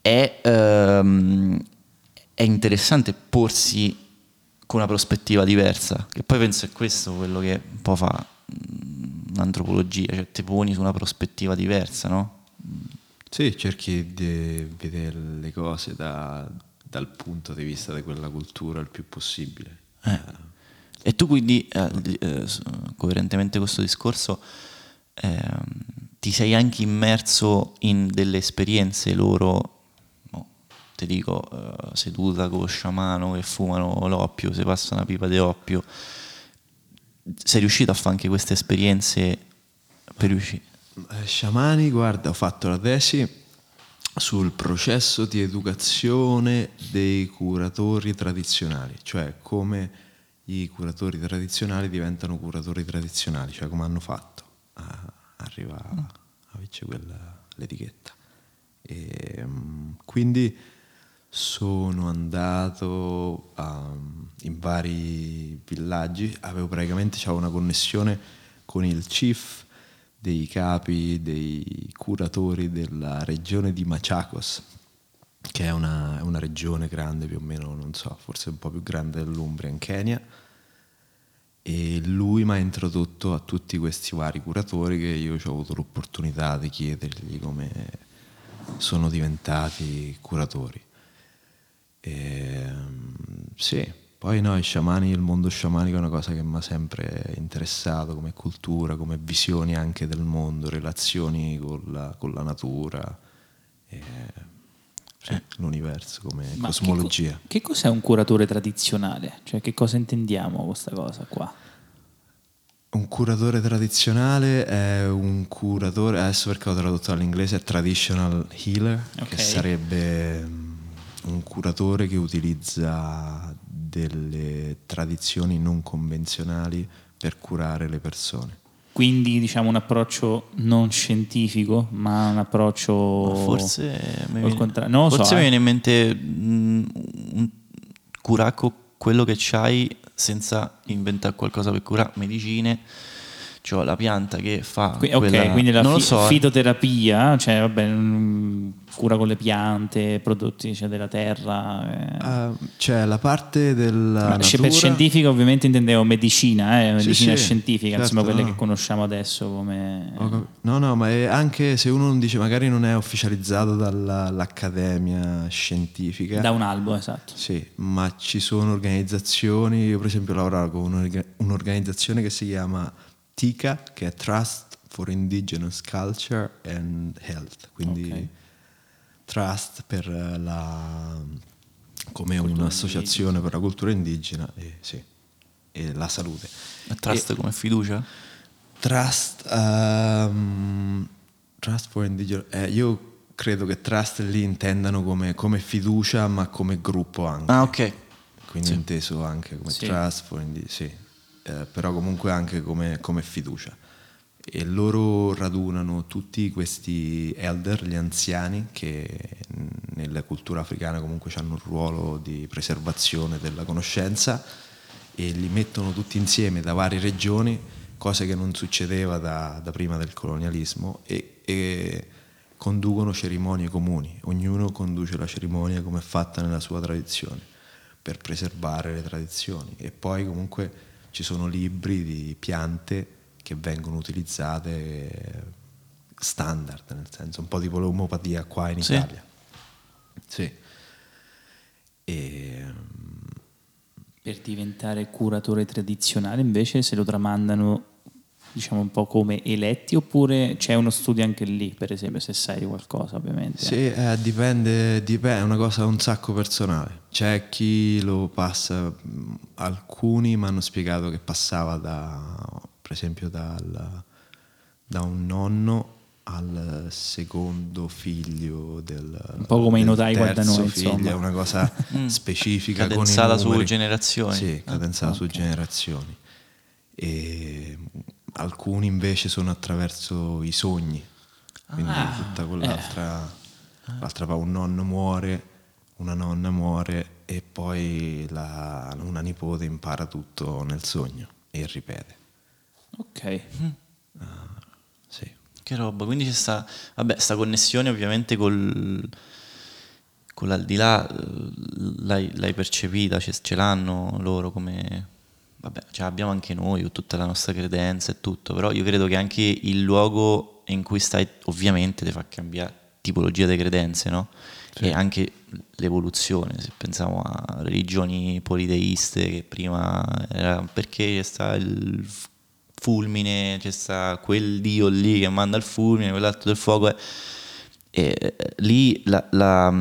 è, ehm, è interessante porsi con una prospettiva diversa, che poi penso è questo quello che un po' fa mm, l'antropologia, cioè ti poni su una prospettiva diversa, no? Sì, cerchi di vedere le cose da- dal punto di vista di quella cultura il più possibile. Eh. E tu quindi, eh, eh, coerentemente con questo discorso, ehm, ti sei anche immerso in delle esperienze loro, ti dico, eh, seduta con lo sciamano che fumano l'oppio, si passa una pipa di oppio. Sei riuscito a fare anche queste esperienze per riuscire? Eh, Sciamani, guarda, ho fatto la tesi sul processo di educazione dei curatori tradizionali, cioè come i curatori tradizionali diventano curatori tradizionali, cioè come hanno fatto a arrivare a vincere quella, l'etichetta. E, mm, quindi sono andato a- in vari villaggi, avevo praticamente una connessione con il chief dei capi, dei curatori della regione di Machacos, che è una, una regione grande più o meno, non so, forse un po' più grande dell'Umbria in Kenya e lui mi ha introdotto a tutti questi vari curatori che io ho avuto l'opportunità di chiedergli come sono diventati curatori. E, sì, poi no, i sciamani, il mondo sciamanico è una cosa che mi ha sempre interessato come cultura, come visioni anche del mondo, relazioni con la, con la natura, e, sì, eh. l'universo come Ma cosmologia. Che, che, cos'è un curatore tradizionale? Cioè che cosa intendiamo questa cosa qua? Un curatore tradizionale è un curatore, adesso perché ho tradotto dall'inglese, è traditional healer, okay. che sarebbe un curatore che utilizza delle tradizioni non convenzionali per curare le persone. Quindi diciamo un approccio non scientifico, ma un approccio... Forse, mi viene, non forse so, mi viene in mente mm, un curacco quello che c'hai senza inventare qualcosa per curare medicine cioè la pianta che fa Qui, quella, ok quindi la fi- so, eh. fitoterapia cioè vabbè mm, cura con le piante prodotti cioè, della terra eh. uh, cioè la parte della per scientifica ovviamente intendevo medicina eh, medicina sì, scientifica certo, insomma quelle no. che conosciamo adesso come no no ma anche se uno non dice magari non è ufficializzato dall'accademia scientifica da un albo esatto sì ma ci sono organizzazioni io per esempio lavoravo con un'organizzazione che si chiama TICA, che è Trust for Indigenous Culture and Health, quindi okay. Trust per la, come cultura un'associazione indigena. per la cultura indigena e, sì, e la salute. E trust e, come fiducia? Trust, um, trust for Indigenous... Eh, io credo che trust lì intendano come, come, fiducia ma come gruppo anche. Ah ok. Quindi sì. inteso anche come sì. trust for Indigenous... Sì eh, però comunque anche come, come, fiducia. E loro radunano tutti questi elder, gli anziani, che nella cultura africana comunque hanno un ruolo di preservazione della conoscenza e li mettono tutti insieme da varie regioni, cosa che non succedeva da, da prima del colonialismo, e, e conducono cerimonie comuni, ognuno conduce la cerimonia come è fatta nella sua tradizione, per preservare le tradizioni. E poi comunque ci sono libri di piante che vengono utilizzate standard, nel senso un po' tipo l'omopatia qua in sì. Italia. Sì. E, per diventare curatore tradizionale invece se lo tramandano diciamo un po' come eletti oppure c'è uno studio anche lì per esempio se sai qualcosa ovviamente sì eh, dipende, dipende è una cosa un sacco personale c'è chi lo passa alcuni mi hanno spiegato che passava da per esempio dal, da un nonno al secondo figlio del un po' come i notai qua da noi figlio, insomma. è una cosa mm. specifica cadenzata su generazioni sì cadenzata ah, su okay. generazioni e alcuni invece sono attraverso i sogni, quindi ah, tutta quell'altra, eh. l'altra un nonno muore, una nonna muore e poi la, una nipote impara tutto nel sogno e ripete. Ok. Uh, sì. Che roba, quindi c'è sta, vabbè, sta connessione ovviamente col, con l'aldilà, l'hai, l'hai percepita, ce, ce l'hanno loro come vabbè, ce l'abbiamo anche noi, tutta la nostra credenza e tutto, però io credo che anche il luogo in cui stai ovviamente ti fa cambiare tipologia di credenze, no? Sì. E anche l'evoluzione, se pensiamo a religioni politeiste che prima era perché c'è sta il fulmine, c'è sta quel dio lì che manda il fulmine, quell'altro del fuoco. E lì la, la,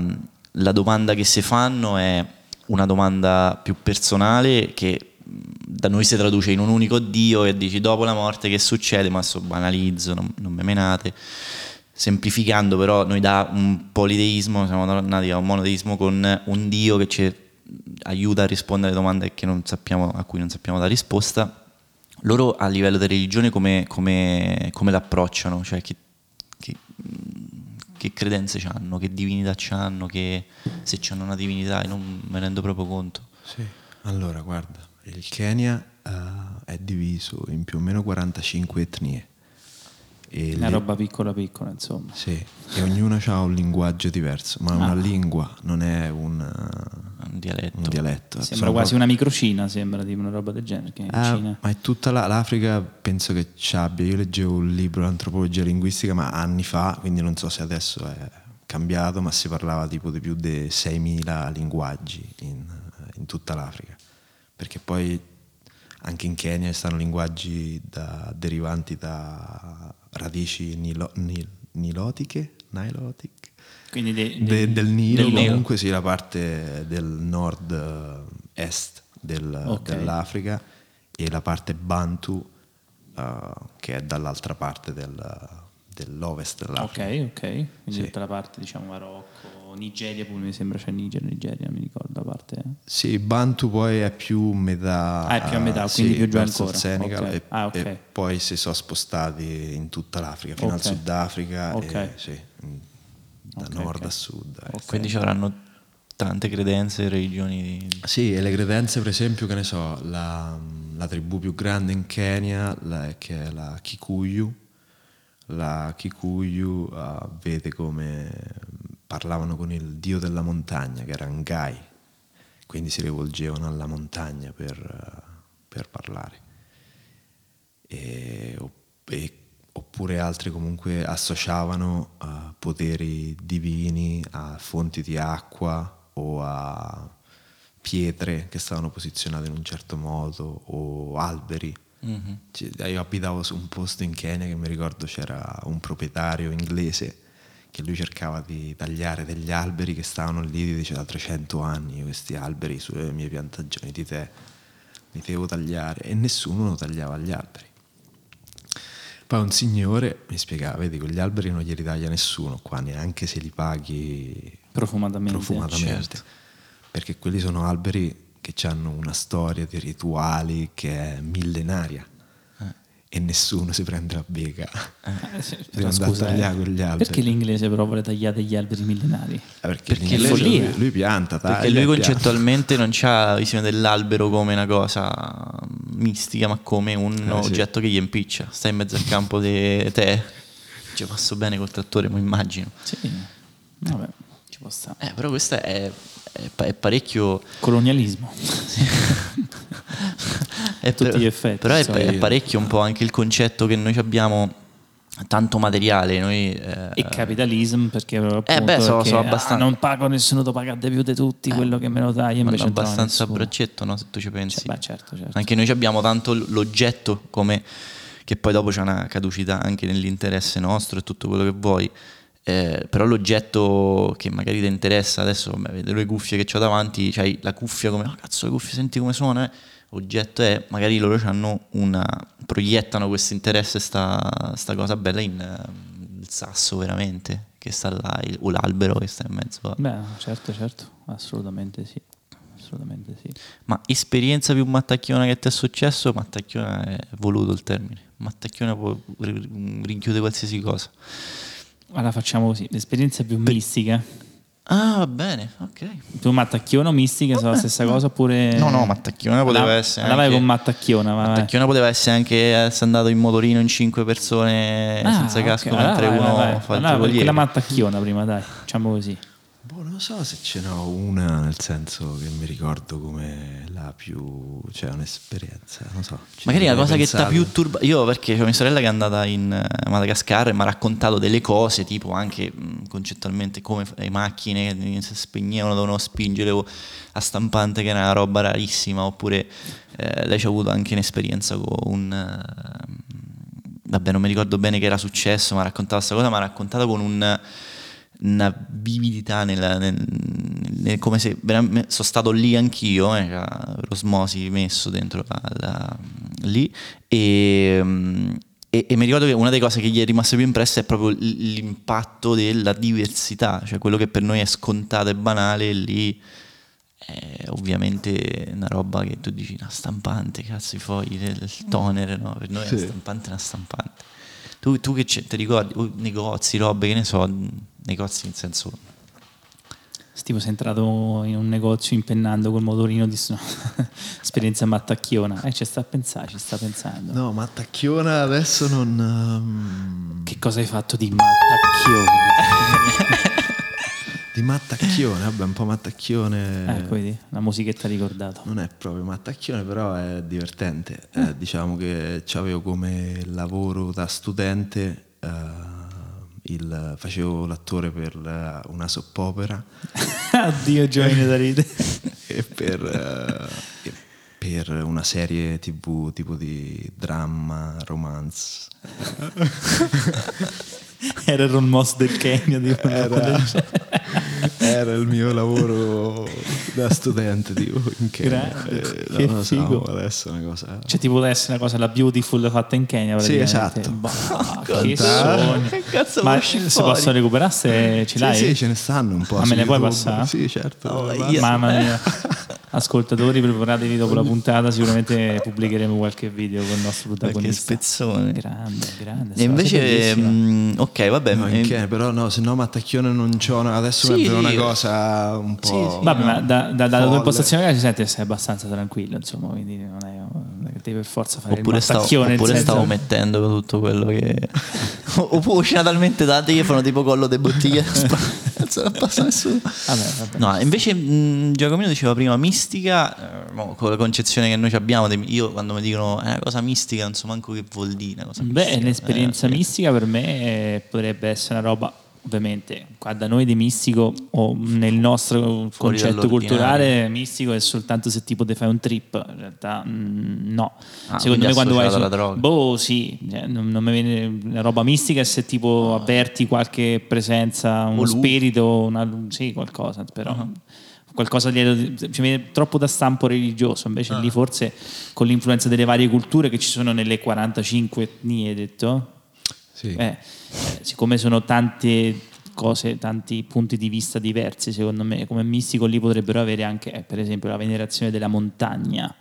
la domanda che si fanno è una domanda più personale che da noi si traduce in un unico Dio e dici dopo la morte che succede, ma so banalizzo, non, non me menate. Semplificando però noi da un politeismo siamo tornati a un monoteismo con un Dio che ci aiuta a rispondere alle domande sappiamo, a cui non sappiamo la risposta. Loro a livello di religione come, come, come l'approcciano? Cioè che, che, che credenze hanno, che divinità hanno, che se hanno una divinità, io non me ne rendo proprio conto. Sì, allora guarda, il Kenya uh, è diviso in più o meno 45 etnie E Una le- roba piccola piccola, insomma. Sì, e ognuno ha un linguaggio diverso, ma una Ah. lingua non è un, eh, Un dialetto. un dialetto. Sembra Sono quasi una microcina, sembra di una roba del genere. Ah, Cina. ma è tutta la- l'Africa, penso che ci abbia. Io leggevo un libro di antropologia linguistica, ma anni fa, quindi non so se adesso è cambiato, ma si parlava tipo di più di 6.000 linguaggi in, in tutta l'Africa. Perché poi anche in Kenya stanno linguaggi da- derivanti da radici nilo- nil- nilotiche, nilotic, Quindi de- de- De- del Nilo, del Nilo. comunque sì, la parte del nord-est del- Ok. dell'Africa e la parte Bantu eh, che è dall'altra parte del- dell'ovest dell'Africa. Ok, ok. Quindi Sì. tutta la parte, diciamo, Marocco, Nigeria pure mi sembra c'è Niger, Nigeria, mi ricordo la parte. Sì, Bantu poi è più metà, Ah, è più a metà, sì, quindi più giù ancora. Senegal Ok. e, Ah, ok. e poi si sono spostati in tutta l'Africa, fino al Ok. Sudafrica, Ok. e, sì, da nord a sud. eh. Quindi ci avranno tante credenze, religioni. di- Sì, e le credenze, per esempio, che ne so, la, la tribù più grande in Kenya, la- che è la Kikuyu, la Kikuyu eh, vede come parlavano con il dio della montagna, che era Ngai, quindi si rivolgevano alla montagna per, per parlare. E- e- oppure altri comunque associavano a poteri divini a fonti di acqua o a pietre che stavano posizionate in un certo modo o alberi. Mhm. Ci- Io abitavo su un posto in Kenya che mi ricordo c'era un proprietario inglese che lui cercava di tagliare degli alberi che stavano lì dice, da 300 anni, questi alberi sulle mie piantagioni di tè, li devo tagliare e nessuno lo tagliava gli alberi. Poi un signore mi spiegava, vedi, quegli alberi non glieli taglia nessuno qua, neanche se li paghi Profumatamente. profumatamente. certo. Perché quelli sono alberi che hanno una storia di rituali che è millenaria. E nessuno si prende la bega. Eh, sì, andare a scusa, tagliare eh, quegli alberi. Perché l'inglese però vuole tagliare gli alberi millenari? Eh, Perché, Perché follia. lui, lui pianta, taglia Perché lui e pianta. concettualmente non c'ha la visione dell'albero come una cosa mistica, ma come un Eh, sì. oggetto che gli impiccia. Sta in mezzo al campo di te. Ci passo bene col trattore, mi immagino. Sì, vabbè, ci può stare. Eh, però questo è, è è parecchio. Colonialismo. È tutti per- gli effetti, Però è, insomma. è parecchio un po' anche il concetto che noi abbiamo tanto materiale. Noi, eh, E capitalismo perché appunto Eh beh, so- perché, so ah, abbastanza- non pago nessuno ti paga di più di tutti quello che me lo taglia ma invece abbastanza a braccetto, no? Se tu ci pensi. Cioè, beh, certo, certo. Anche noi abbiamo tanto l'oggetto come che poi dopo c'è una caducità anche nell'interesse nostro e tutto quello che vuoi. Eh, però l'oggetto che magari ti interessa, adesso vabbè, vedo le cuffie che ho davanti, c'hai la cuffia come, oh cazzo le cuffie, senti come suona, eh? Oggetto è, magari loro hanno una, proiettano questo interesse, sta, sta cosa bella in eh, il sasso veramente, che sta là, il- o l'albero che sta in mezzo. a- Beh, certo, certo, assolutamente sì. Assolutamente sì. Ma esperienza più mattacchiona che ti è successo? Mattacchiona è voluto il termine. Mattacchiona può ri- rinchiude qualsiasi cosa. Allora facciamo così, l'esperienza più mistica. Ah, va bene, ok. Tu mattacchiona o mistica sono la stessa cosa oppure... No, no, mattacchiona poteva Allora- essere Allora vai anche- con mattacchiona, vai. Mattacchiona poteva essere anche essere andato in motorino in cinque persone Ah, senza casco allora mentre vai, uno vai, vai. fa il Allora, giocoliere. quella mattacchiona prima, dai, facciamo così. Non so se ce n'ho una, nel senso che mi ricordo come la più... cioè un'esperienza, non so. Magari la cosa che ti ha pensato. più turbato. Io perché c'ho mia sorella che è andata in eh, Madagascar e mi ha raccontato delle cose, tipo anche mh, concettualmente come le macchine che si spegnevano, dovevano spingere o a stampante, che era una roba rarissima. Oppure eh, lei ci ha avuto anche un'esperienza con un. eh, vabbè, non mi ricordo bene che era successo, mi ha raccontato questa cosa, mi ha raccontato con un una vividità nel, nel- nel- come se sono stato lì anch'io, eh, l'osmosi messo dentro alla- lì e, mm, e- e mi ricordo che una delle cose che gli è rimasta più impressa è proprio l'impatto della diversità, cioè quello che per noi è scontato e banale lì è ovviamente una roba che tu dici una stampante, cazzo i fogli, il toner, no? per noi è una Sì. stampante è una stampante. Tu, tu che ti ricordi, oh, negozi, robe, che ne so, negozi in senso... Tipo sei entrato in un negozio impennando col motorino di no, esperienza mattacchiona. Eh, ci sta a pensare, ci sta pensando. No, mattacchiona adesso non... Um... Che cosa hai fatto di mattacchione? di mattacchione, vabbè, un po' mattacchione. Eh, vedi, la musichetta ricordato. Non è proprio mattacchione, però è divertente. Eh, diciamo che avevo come lavoro da studente... Uh, il, facevo l'attore per una soppopera. Addio Giovanni da ride. e per, uh, per, una serie tv tipo di dramma, romance. Era il Ron Moss del Kenya. Era, era il mio lavoro da studente tipo, in Kenya. Grande, eh, non lo so, adesso è una cosa... Cioè tipo adesso una cosa, la beautiful fatta in Kenya. Sì, esatto. Bah, che sogno. Che cazzo Ma se fuori? posso recuperare se ce l'hai? Sì, sì, ce ne stanno un po'. Ma me ne puoi passare? Sì, certo. Oh, Mamma mia. Ascoltatori, preparatevi dopo la puntata, sicuramente pubblicheremo qualche video con il nostro protagonista. Che spezzone. Grande, grande. E invece, mh, mm, ok, vabbè. No, eh, però no, se no Mattacchione non c'ho, adesso sì, mi una cosa un po'... Sì, sì, vabbè, no, ma da, da, dalla tua impostazione si sente che sei abbastanza tranquillo, insomma, quindi non è, non è che devi per forza fare oppure il. Stavo, oppure stavo mettendo tutto quello che... oppure uscina talmente da telefono tipo collo de bottiglie. non passa nessuno. Vabbè, vabbè. No, invece mh, Giacomino diceva prima mistica, eh, con la concezione che noi abbiamo, io quando mi dicono è una cosa mistica non so manco che vuol dire. Beh, mistica. l'esperienza eh, mistica per me eh, potrebbe essere una roba ovviamente qua da noi di mistico o nel nostro concetto culturale mistico è soltanto se tipo ti fai un trip in realtà mm, no ah, secondo me quando vai su droga. boh sì cioè, non, non, mi viene la roba mistica è se tipo ah. avverti qualche presenza uno spirito una, sì qualcosa però uh-huh qualcosa di ci viene troppo da stampo religioso, invece ah. lì forse con l'influenza delle varie culture che ci sono nelle 45 etnie, detto? Sì. Eh, siccome sono tante cose, tanti punti di vista diversi, secondo me, come mistico lì potrebbero avere anche, eh, per esempio, la venerazione della montagna.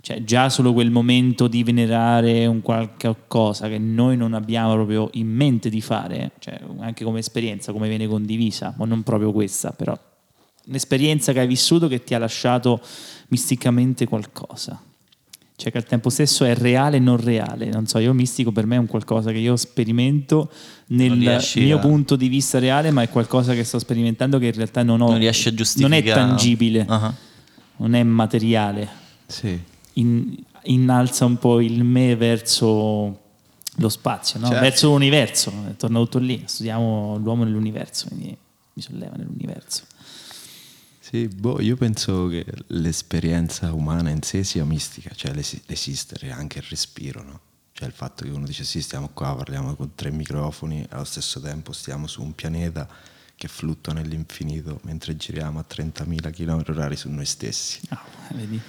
Cioè, già solo quel momento di venerare un qualche cosa che noi non abbiamo proprio in mente di fare, cioè, anche come esperienza, come viene condivisa, ma non proprio questa, però un'esperienza che hai vissuto che ti ha lasciato misticamente qualcosa cioè che al tempo stesso è reale e non reale. Non so, io mistico per me è un qualcosa che io sperimento nel mio a... punto di vista reale, ma è qualcosa che sto sperimentando che in realtà non ho. Non riesce a giustificare. Non è tangibile, uh-huh. non è materiale. Sì. In, innalza un po' il me verso lo spazio, no? certo. verso l'universo. Torna tutto lì. Studiamo l'uomo nell'universo, quindi mi solleva nell'universo. Sì, boh, io penso che l'esperienza umana in sé sia mistica, cioè l'esistere, anche il respiro, no? Cioè il fatto che uno dice sì, stiamo qua, parliamo con tre microfoni, allo stesso tempo stiamo su un pianeta che fluttua nell'infinito mentre giriamo a 30.000 km/h su noi stessi. Ah, vedi?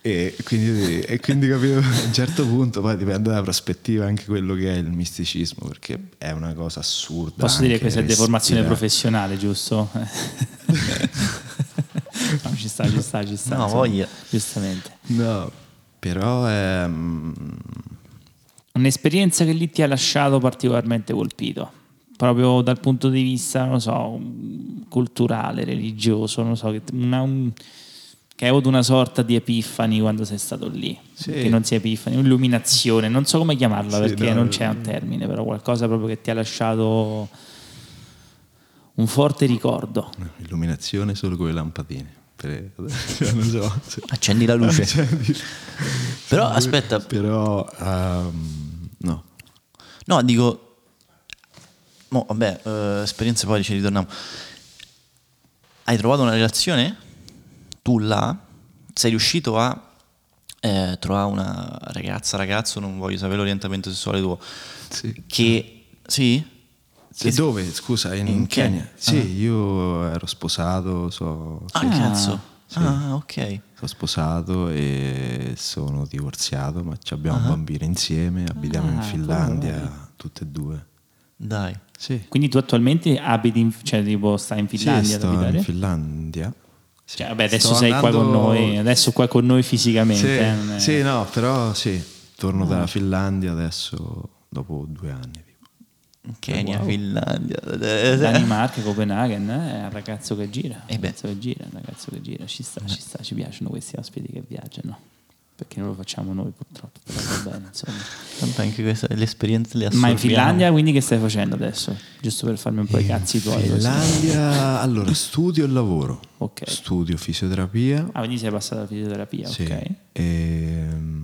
E quindi, e quindi capito, a un certo punto poi dipende dalla prospettiva anche quello che è il misticismo, perché è una cosa assurda. Posso dire che questa è deformazione professionale, giusto? no, ci sta, ci sta, ci sta. No, voglia. Giustamente. No, però è... Um... Un'esperienza che lì ti ha lasciato particolarmente colpito, proprio dal punto di vista, non so, culturale, religioso, non so, una, un, che hai avuto una sorta di epifani quando sei stato lì, sì. che non sia epifani, un'illuminazione, non so come chiamarla sì, perché no, non c'è un termine, però qualcosa proprio che ti ha lasciato un forte ricordo. Illuminazione solo con le lampadine. Per, so, se... Accendi la luce. Accendi... Però aspetta. Però um, no. No, dico... Mo, vabbè, uh, esperienze poi ci ritorniamo. Hai trovato una relazione? Tu là? Sei riuscito a eh, trovare una ragazza, ragazzo, non voglio sapere l'orientamento sessuale tuo. Sì. Che... Sì? Che dove? Scusa, in, in Kenya? Kenya. Sì, ah. io ero sposato. So, ah, cazzo. Sì. Ah, ok. Sono sposato e sono divorziato, ma abbiamo ah. un bambino insieme, abitiamo ah, in Finlandia, tutte e due. Dai. Sì. Quindi tu attualmente abiti, in, cioè tipo stai in Finlandia? Sì, sto in Finlandia. Sì. Cioè, vabbè, adesso sto sei andando... qua con noi, adesso qua con noi fisicamente. Sì, eh, è... sì no, però sì, torno dalla Finlandia adesso dopo due anni. Kenya, Wow. Finlandia. Danimarca, Copenaghen, eh, è un ragazzo che gira, Eh ragazzo che gira, ragazzo che gira, ci sta, ci sta, ci piacciono questi ospiti che viaggiano, perché non lo facciamo noi purtroppo, però va bene, insomma. Tanto anche questa, le esperienze le Ma in Finlandia quindi che stai facendo adesso? Giusto per farmi un po' i cazzi tuoi. così. Finlandia, allora studio e lavoro. Ok. Studio fisioterapia. Ah, quindi sei passato alla fisioterapia, Sì. ok. Ehm,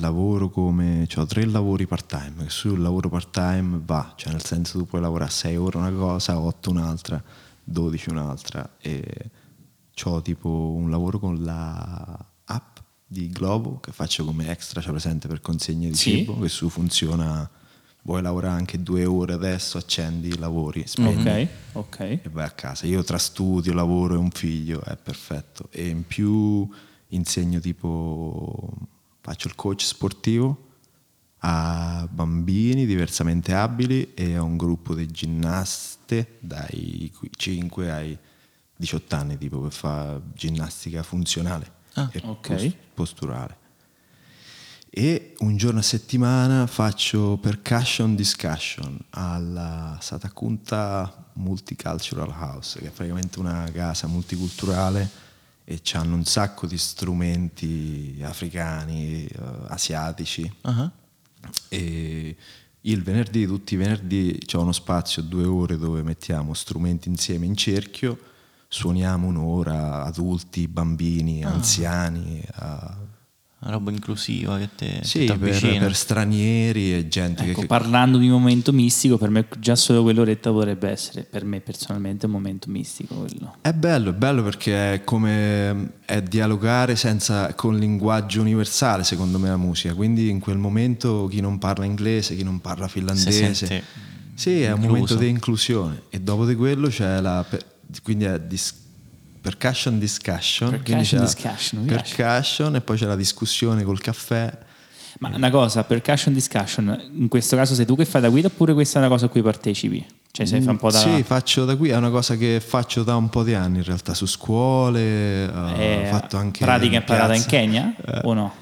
lavoro come ho tre lavori part time che sul lavoro part time va cioè nel senso tu puoi lavorare 6 ore una cosa 8 un'altra 12 un'altra e ho tipo un lavoro con la app di Globo che faccio come extra c'è presente per consegne di Sì. cibo che su funziona vuoi lavorare anche due ore adesso accendi lavori spegni Ok, ok. e vai a casa. Io tra studio, lavoro e un figlio è perfetto. E in più insegno tipo, faccio il coach sportivo a bambini diversamente abili e a un gruppo di ginnaste dai 5 ai 18 anni tipo per fare ginnastica funzionale Ah, e ok. pos- posturale. E un giorno a settimana faccio percussion discussion alla Satakunta Multicultural House, che è praticamente una casa multiculturale e hanno un sacco di strumenti africani, eh, asiatici. Ah, E il venerdì, tutti i venerdì, c'è uno spazio, due ore dove mettiamo strumenti insieme in cerchio, suoniamo un'ora, adulti, bambini, anziani. a- Una roba inclusiva che te sì, per, per stranieri e gente Ecco, che... parlando di momento mistico, per me già solo quell'oretta potrebbe essere, per me personalmente, un momento mistico quello. È bello, è bello perché è come è dialogare senza, con linguaggio universale, secondo me, la musica. Quindi in quel momento chi non parla inglese, chi non parla finlandese. sì, è un incluso. momento di inclusione. E dopo di quello c'è la. Quindi è dis- percussion discussion. Percussion discussion, percussion e poi c'è la discussione col caffè. Ma una cosa, percussion discussion, in questo caso sei tu che fai da guida oppure questa è una cosa a cui partecipi? Cioè sei fa un po' da... Sì, faccio da qui, è una cosa che faccio da un po' di anni in realtà, su scuole, eh, ho Eh, fatto anche... pratica imparata in. Kenya Eh, o no?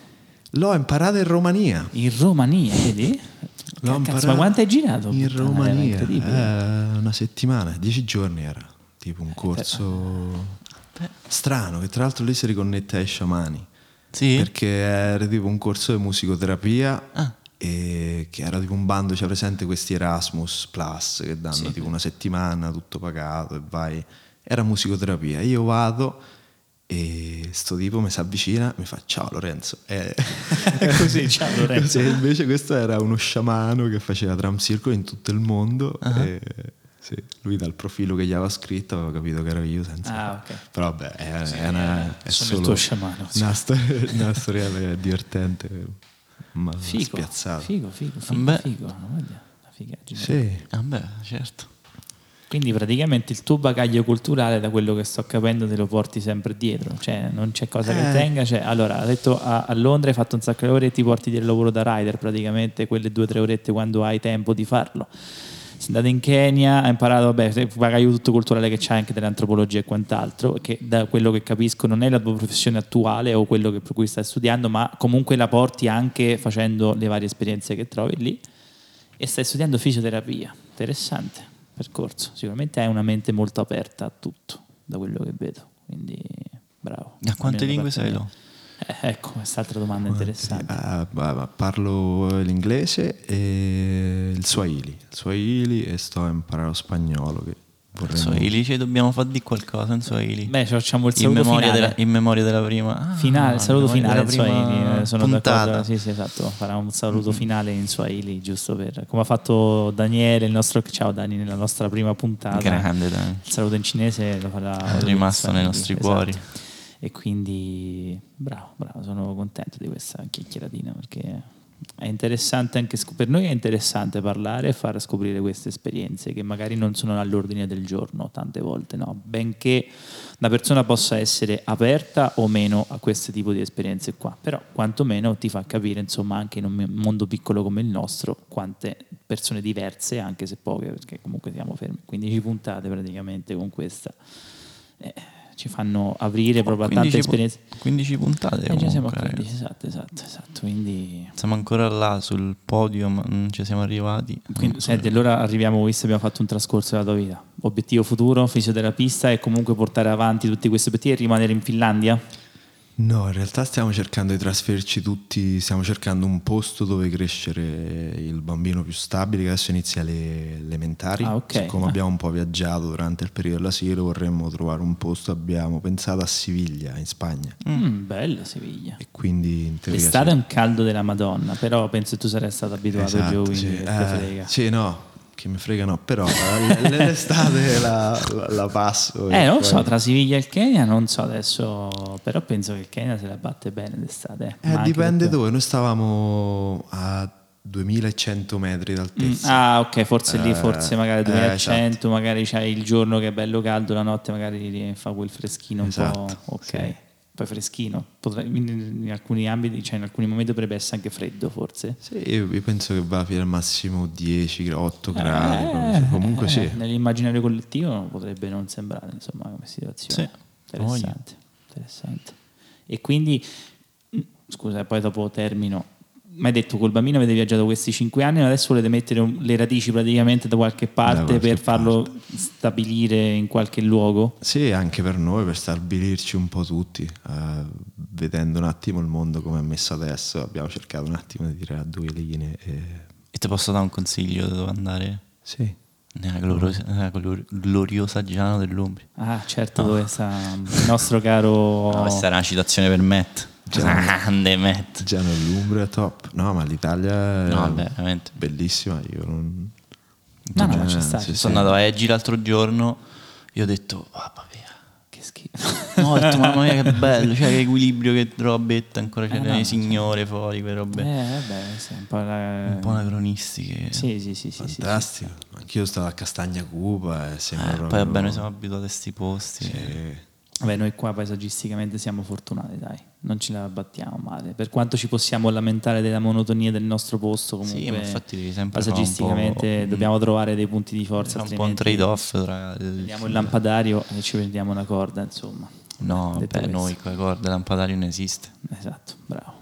L'ho imparata in Romania. In Romania, vedi? L'ho Cazzo, imparata ma quanto hai girato? In Puttana, Romania. Eh, una settimana, dieci giorni era. Tipo Eh, un corso strano, che tra l'altro lì si riconnette ai sciamani. Sì? Perché era tipo un corso di musicoterapia Ah. e che era tipo un bando, c'è presente questi Erasmus Plus che danno tipo una settimana, tutto pagato e vai. Era musicoterapia. Io vado e sto tipo mi si avvicina mi fa ciao Lorenzo. E, È così, ciao Lorenzo. e invece questo era uno sciamano che faceva drum circle in tutto il mondo. e, sì, lui dal profilo che gli aveva scritto aveva capito che ero io senza Ah, ok. però vabbè è, è una, è sono il solo tuo sciamano, sì. una, storia, una storia divertente ma Figo, spiazzata figo, figo, figo, Beh. figo. Una figaggine. sì Ah, beh, certo. Quindi praticamente il tuo bagaglio culturale, da quello che sto capendo, te lo porti sempre dietro, cioè non c'è cosa che Eh. tenga. Cioè, allora, ha detto a, a Londra hai fatto un sacco di ore e ti porti del lavoro da rider, praticamente quelle due o tre orette quando hai tempo di farlo. Sei andato in Kenya, hai imparato, vabbè, bagaglio tutto culturale che c'hai anche dell'antropologia e quant'altro, che da quello che capisco non è la tua professione attuale o quello che- per cui stai studiando, ma comunque la porti anche facendo le varie esperienze che trovi lì e stai studiando fisioterapia. Interessante percorso. Sicuramente hai una mente molto aperta a tutto, da quello che vedo. Quindi bravo. A quante lingue sei lo? Eh, ecco, quest'altra domanda interessante. Bah, parlo l'inglese e il swahili il swahili e sto a imparare lo spagnolo che vorrei Swahili, ci dobbiamo far di qualcosa in Swahili. Beh, facciamo il in, saluto memoria finale. della, in memoria della prima. ah, finale, saluto in memoria finale in Swahili. eh, Sono puntata. d'accordo. Sì, sì, esatto. Farà un saluto finale in Swahili, giusto per come ha fatto Daniele, il nostro ciao Dani, nella nostra prima puntata. Grande, dai. Il saluto in cinese lo farà. È rimasto nei nostri esatto. cuori. E quindi bravo, bravo, sono contento di questa chiacchieratina perché è interessante anche per noi è interessante parlare e far scoprire queste esperienze che magari non sono all'ordine del giorno tante volte, no? benché una persona possa essere aperta o meno a questo tipo di esperienze qua, però quantomeno ti fa capire insomma anche in un mondo piccolo come il nostro quante persone diverse, anche se poche, perché comunque siamo fermi, 15 puntate praticamente con questa. Eh, ci fanno aprire proprio a tante 15 pu- esperienze. 15 puntate. Eh, già siamo a comunque, 15, esatto, esatto, esatto. Quindi, Siamo ancora là sul podio, ma non ci siamo arrivati. quindi senti, allora arriviamo, visto abbiamo fatto un trascorso della tua vita. Obiettivo futuro, fisioterapista e comunque portare avanti tutti questi obiettivi e rimanere in Finlandia? No, in realtà stiamo cercando di trasferirci tutti, stiamo cercando un posto dove crescere il bambino più stabile, che adesso inizia le elementari. Ah, ok. Siccome Ah. abbiamo un po' viaggiato durante il periodo dell'asilo, vorremmo trovare un posto, abbiamo pensato a Siviglia, in Spagna. Mm, bella Siviglia. E quindi in teoria... L'estate è un caldo della Madonna, però penso che tu sarei stato abituato Esatto, giù, quindi sì. te Eh, sì, no, che mi frega no, però eh, l'estate la, la- la passo. Eh, non poi- so, tra Siviglia e il Kenya non so adesso, però penso che il Kenya se la batte bene d'estate. Eh, dipende dove, noi stavamo a 2100 metri Mm, d'altezza. ah, ok, forse lì, Eh, forse magari eh, 2100, esatto. magari c'hai il giorno che è bello caldo, la notte magari fa quel freschino un po'. Esatto, Ok, sì. Poi freschino. Potrei- in, alcuni ambiti, cioè in alcuni momenti dovrebbe essere anche freddo, forse. Sì, io, io penso che va fino al massimo 10, 8 gradi. Eh. Comunque eh, sì. Nell'immaginario collettivo potrebbe non sembrare, insomma, come situazione. Sì, Interessante, interessante. E quindi, mm, scusa, poi dopo termino. Mi hai detto col bambino avete viaggiato questi 5 anni, ma adesso volete mettere un- le radici praticamente da qualche parte qualche per farlo stabilire in qualche luogo? Sì, anche per noi, per stabilirci un po' tutti, eh, vedendo un attimo il mondo come è messo adesso, abbiamo cercato un attimo di tirare a due linee. E... E ti posso dare un consiglio dove andare? Sì. Nella gloriosa, nella glor- gloriosa Giano dell'Umbria. Ah, certo, dove sta il nostro caro... No, questa era una citazione per Matt. Grande Matt. Già nell'Umbria top. No, ma l'Italia è No, vabbè, veramente. bellissima. Io non... No, no, ma Eh, sta. sì. Sono andato a Eggi l'altro giorno. Io ho detto, vabbè. Che schifo. No, ho detto, mamma mia, che bello, cioè che equilibrio, che robetta, ancora c'erano no, i signore fuori, quelle robe Eh, vabbè, sì, un po' la... un po' anacronistiche. Sì, sì, sì, sì, sì, sì. Fantastico. Anch'io stavo a Castagna Cupa e sembra Eh, proprio... poi vabbè, noi siamo abituati a questi posti. Sì. Vabbè, noi qua paesaggisticamente siamo fortunati, dai, non ce la battiamo male. Per quanto ci possiamo lamentare della monotonia del nostro posto, comunque Sì, paesaggisticamente po'- dobbiamo trovare dei punti di forza. È un po' un trade-off tra il- Prendiamo il lampadario e ci prendiamo una corda, insomma. No, beh, questo. noi con le corde lampadario non esiste. Esatto, bravo.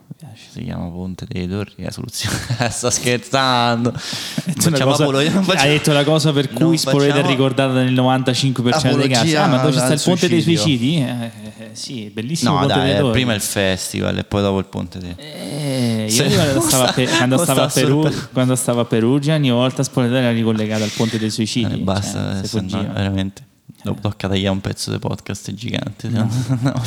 Si chiama Ponte dei Torri, è la soluzione. Sto scherzando. Cosa- non facciamo- Hai detto la cosa per non cui Spoiler è facciamo ricordata nel 95% dei casi. Ah, ma dove c'è sta il ponte dei suicidio. suicidi? Eh, eh, sì, bellissimo No, dai, eh, prima il festival e poi dopo il Ponte dei Eh, io quando stavo a, Pe- quando Non stavo a sta Peru- sorpre- quando stavo a Perugia ogni volta Spoiler era ricollegata al ponte dei suicidi. Eh, basta, cioè, se no, veramente. Dopo tocca tagliare un pezzo di podcast gigante. no- no.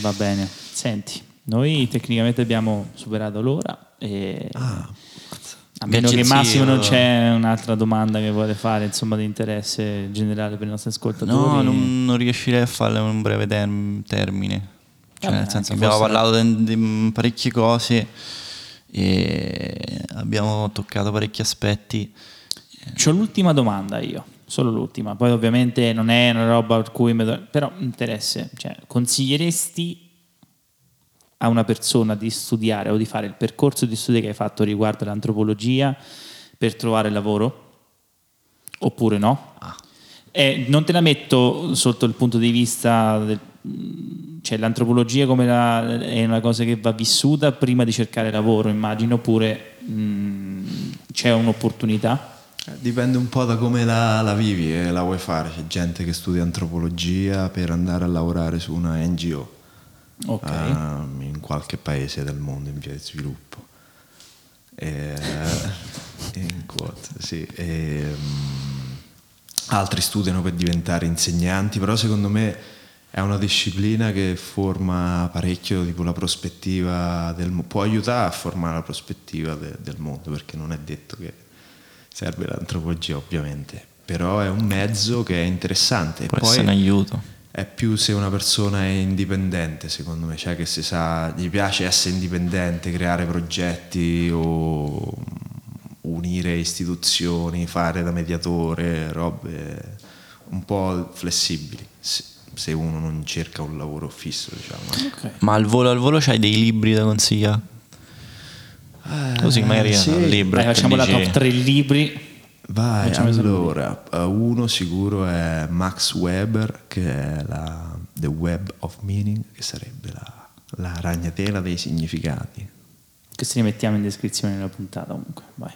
Va bene. Senti, noi tecnicamente abbiamo superato l'ora e a meno che Massimo non c'è un'altra domanda che vuole fare, insomma, di interesse generale per i nostri ascoltatori. No, non, non riuscirei a farlo in un breve term- termine. Cioè, Vabbè, nel senso, abbiamo parlato di, di parecchie cose e abbiamo toccato parecchi aspetti. C'ho l'ultima domanda io, solo l'ultima. Poi ovviamente non è una roba per cui... mi do- Però interesse, cioè, consiglieresti a una persona di studiare o di fare il percorso di studio che hai fatto riguardo l'antropologia per trovare lavoro? Oppure no? Eh, non te la metto sotto il punto di vista del, cioè l'antropologia come la- è una cosa che va vissuta prima di cercare lavoro, immagino, oppure mh, c'è un'opportunità? Eh, Dipende un po' da come la, la vivi e la vuoi fare. C'è gente che studia antropologia per andare a lavorare su una NGO Ok. ehm, in qualche paese del mondo in via di sviluppo. E, in quote, sì. E, mm, altri studiano per diventare insegnanti, però secondo me è una disciplina che forma parecchio tipo la prospettiva del mo- può aiutare a formare la prospettiva de- del mondo perché non è detto che serve l'antropologia ovviamente però è un mezzo che è interessante Può poi essere un aiuto. È più se una persona è indipendente secondo me cioè che si sa gli piace essere indipendente creare progetti o unire istituzioni fare da mediatore robe un po' flessibili se, uno non cerca un lavoro fisso diciamo Ok. Ma al volo al volo c'hai dei libri da consigliare? Così magari Eh, sì. un libro. Dai, facciamo la top 3 libri. Vai, allora, eh, uno sicuro è Max Weber, che è la The Web of Meaning, che sarebbe la, la ragnatela dei significati. Questo li mettiamo in descrizione della puntata comunque, vai.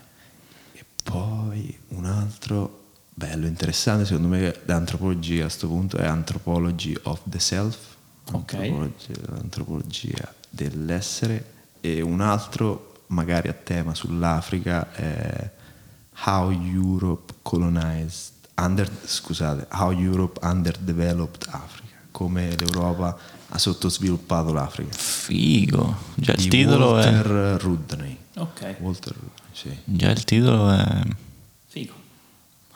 E poi un altro bello, interessante, secondo me, l'antropologia a questo punto è Anthropology of the Self, Ok. antropologia, l'antropologia dell'essere, e un altro, magari a tema sull'Africa, è How Europe Colonized, under, scusate, How Europe Underdeveloped Africa, come l'Europa ha sottosviluppato l'Africa. Figo. Già il Di titolo è... Walter Rudney. Ok, Walter Rudney, sì. Già il titolo è... figo.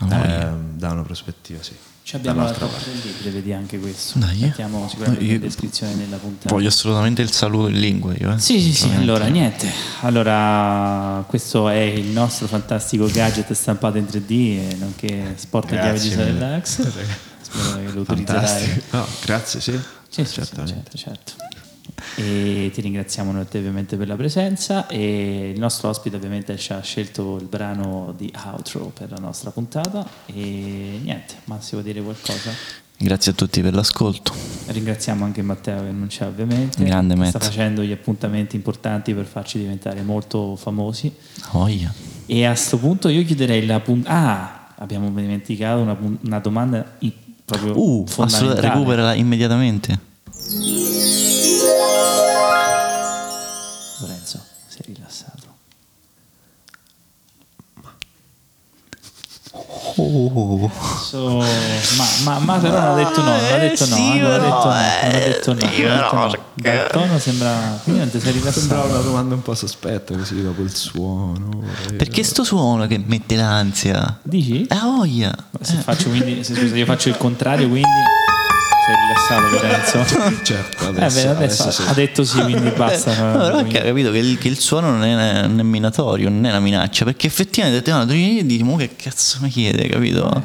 Eh, da una prospettiva, sì. Ci abbiamo la Dall'altra troppa del libro, vedi anche questo. Dai. Mettiamo sicuramente Io- in descrizione nella puntata. Voglio assolutamente il saluto in lingua io, eh. Sì, sì, sì, allora niente. Allora, questo è il nostro fantastico gadget stampato in 3D, e nonché sport chiave di Grazie mille. Relax. Spero che lo utilizzerai. Fantastico. No, grazie, sì. Sì, sì, sì, certamente. certo, certo. E ti ringraziamo noi ovviamente per la presenza e il nostro ospite ovviamente ci ha scelto il brano di outro per la nostra puntata e niente, Massimo dire qualcosa? Grazie a tutti per l'ascolto. Ringraziamo anche Matteo che non c'è ovviamente, Grande che Matt. sta facendo gli appuntamenti importanti per farci diventare molto famosi Voglia. e a questo punto io chiuderei la puntata... Ah, abbiamo dimenticato una, una domanda proprio Uh, fondamentale. recuperala immediatamente. Lorenzo, sei rilassato. Oh. So, ma, ma, ma però non ha detto no, non ha detto no, sì, non ha detto no, non ha detto no, eh, detto no. però, Dal tono sembra... Ti sei Sembrava rilassato. una domanda un po' sospetta così dopo il suono. eh. Perché sto suono che mette l'ansia? Dici? Eh, voglia. Se faccio quindi, se, scusa, io faccio il contrario, quindi sei rilassato Lorenzo. Certo, Eh, adesso, beh, adesso adesso sì. ha detto sì, quindi basta. No, però perché ha capito che il, che il suono non è, non è minatorio, non è una minaccia, perché effettivamente te no, tu gli dici, "Mo che cazzo mi chiede, capito?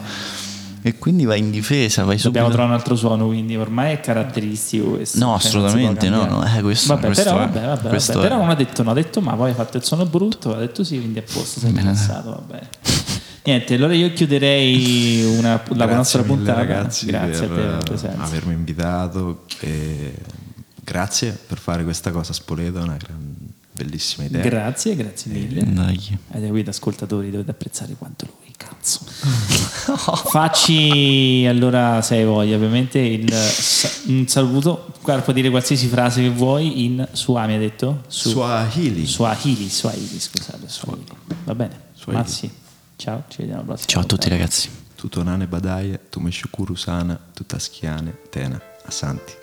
E quindi vai in difesa, vai Dobbiamo subito. trovare un altro suono, quindi ormai è caratteristico questo. No, può assolutamente no, no, eh, questo- vabbè, questo però, è- vabbè, vabbè, vabbè, è. però non ha detto no, ha detto ma poi ha fatto il suono brutto, ha detto sì, quindi a posto, sei rilassato, va bene. Niente, allora io chiuderei una- la nostra mille, puntata. ragazzi Grazie per a te per avermi invitato e grazie per fare questa cosa a Spoleto, è una gran- bellissima idea. Grazie, grazie mille. Ed qui ascoltatori dovete apprezzare quanto lui, cazzo. Facci allora, se hai voglia, ovviamente il, un saluto. Guarda, puoi dire qualsiasi frase che vuoi in Suami, hai detto? Su, Swahili. Swahili, Swahili, scusate, Swahili. Va bene? Swahili. Massi, ciao, ci vediamo alla prossima. Ciao a tutti ragazzi. Tutonane Badaye, Tumeshukuru Sana, Tutaschiane, Tena, Assanti.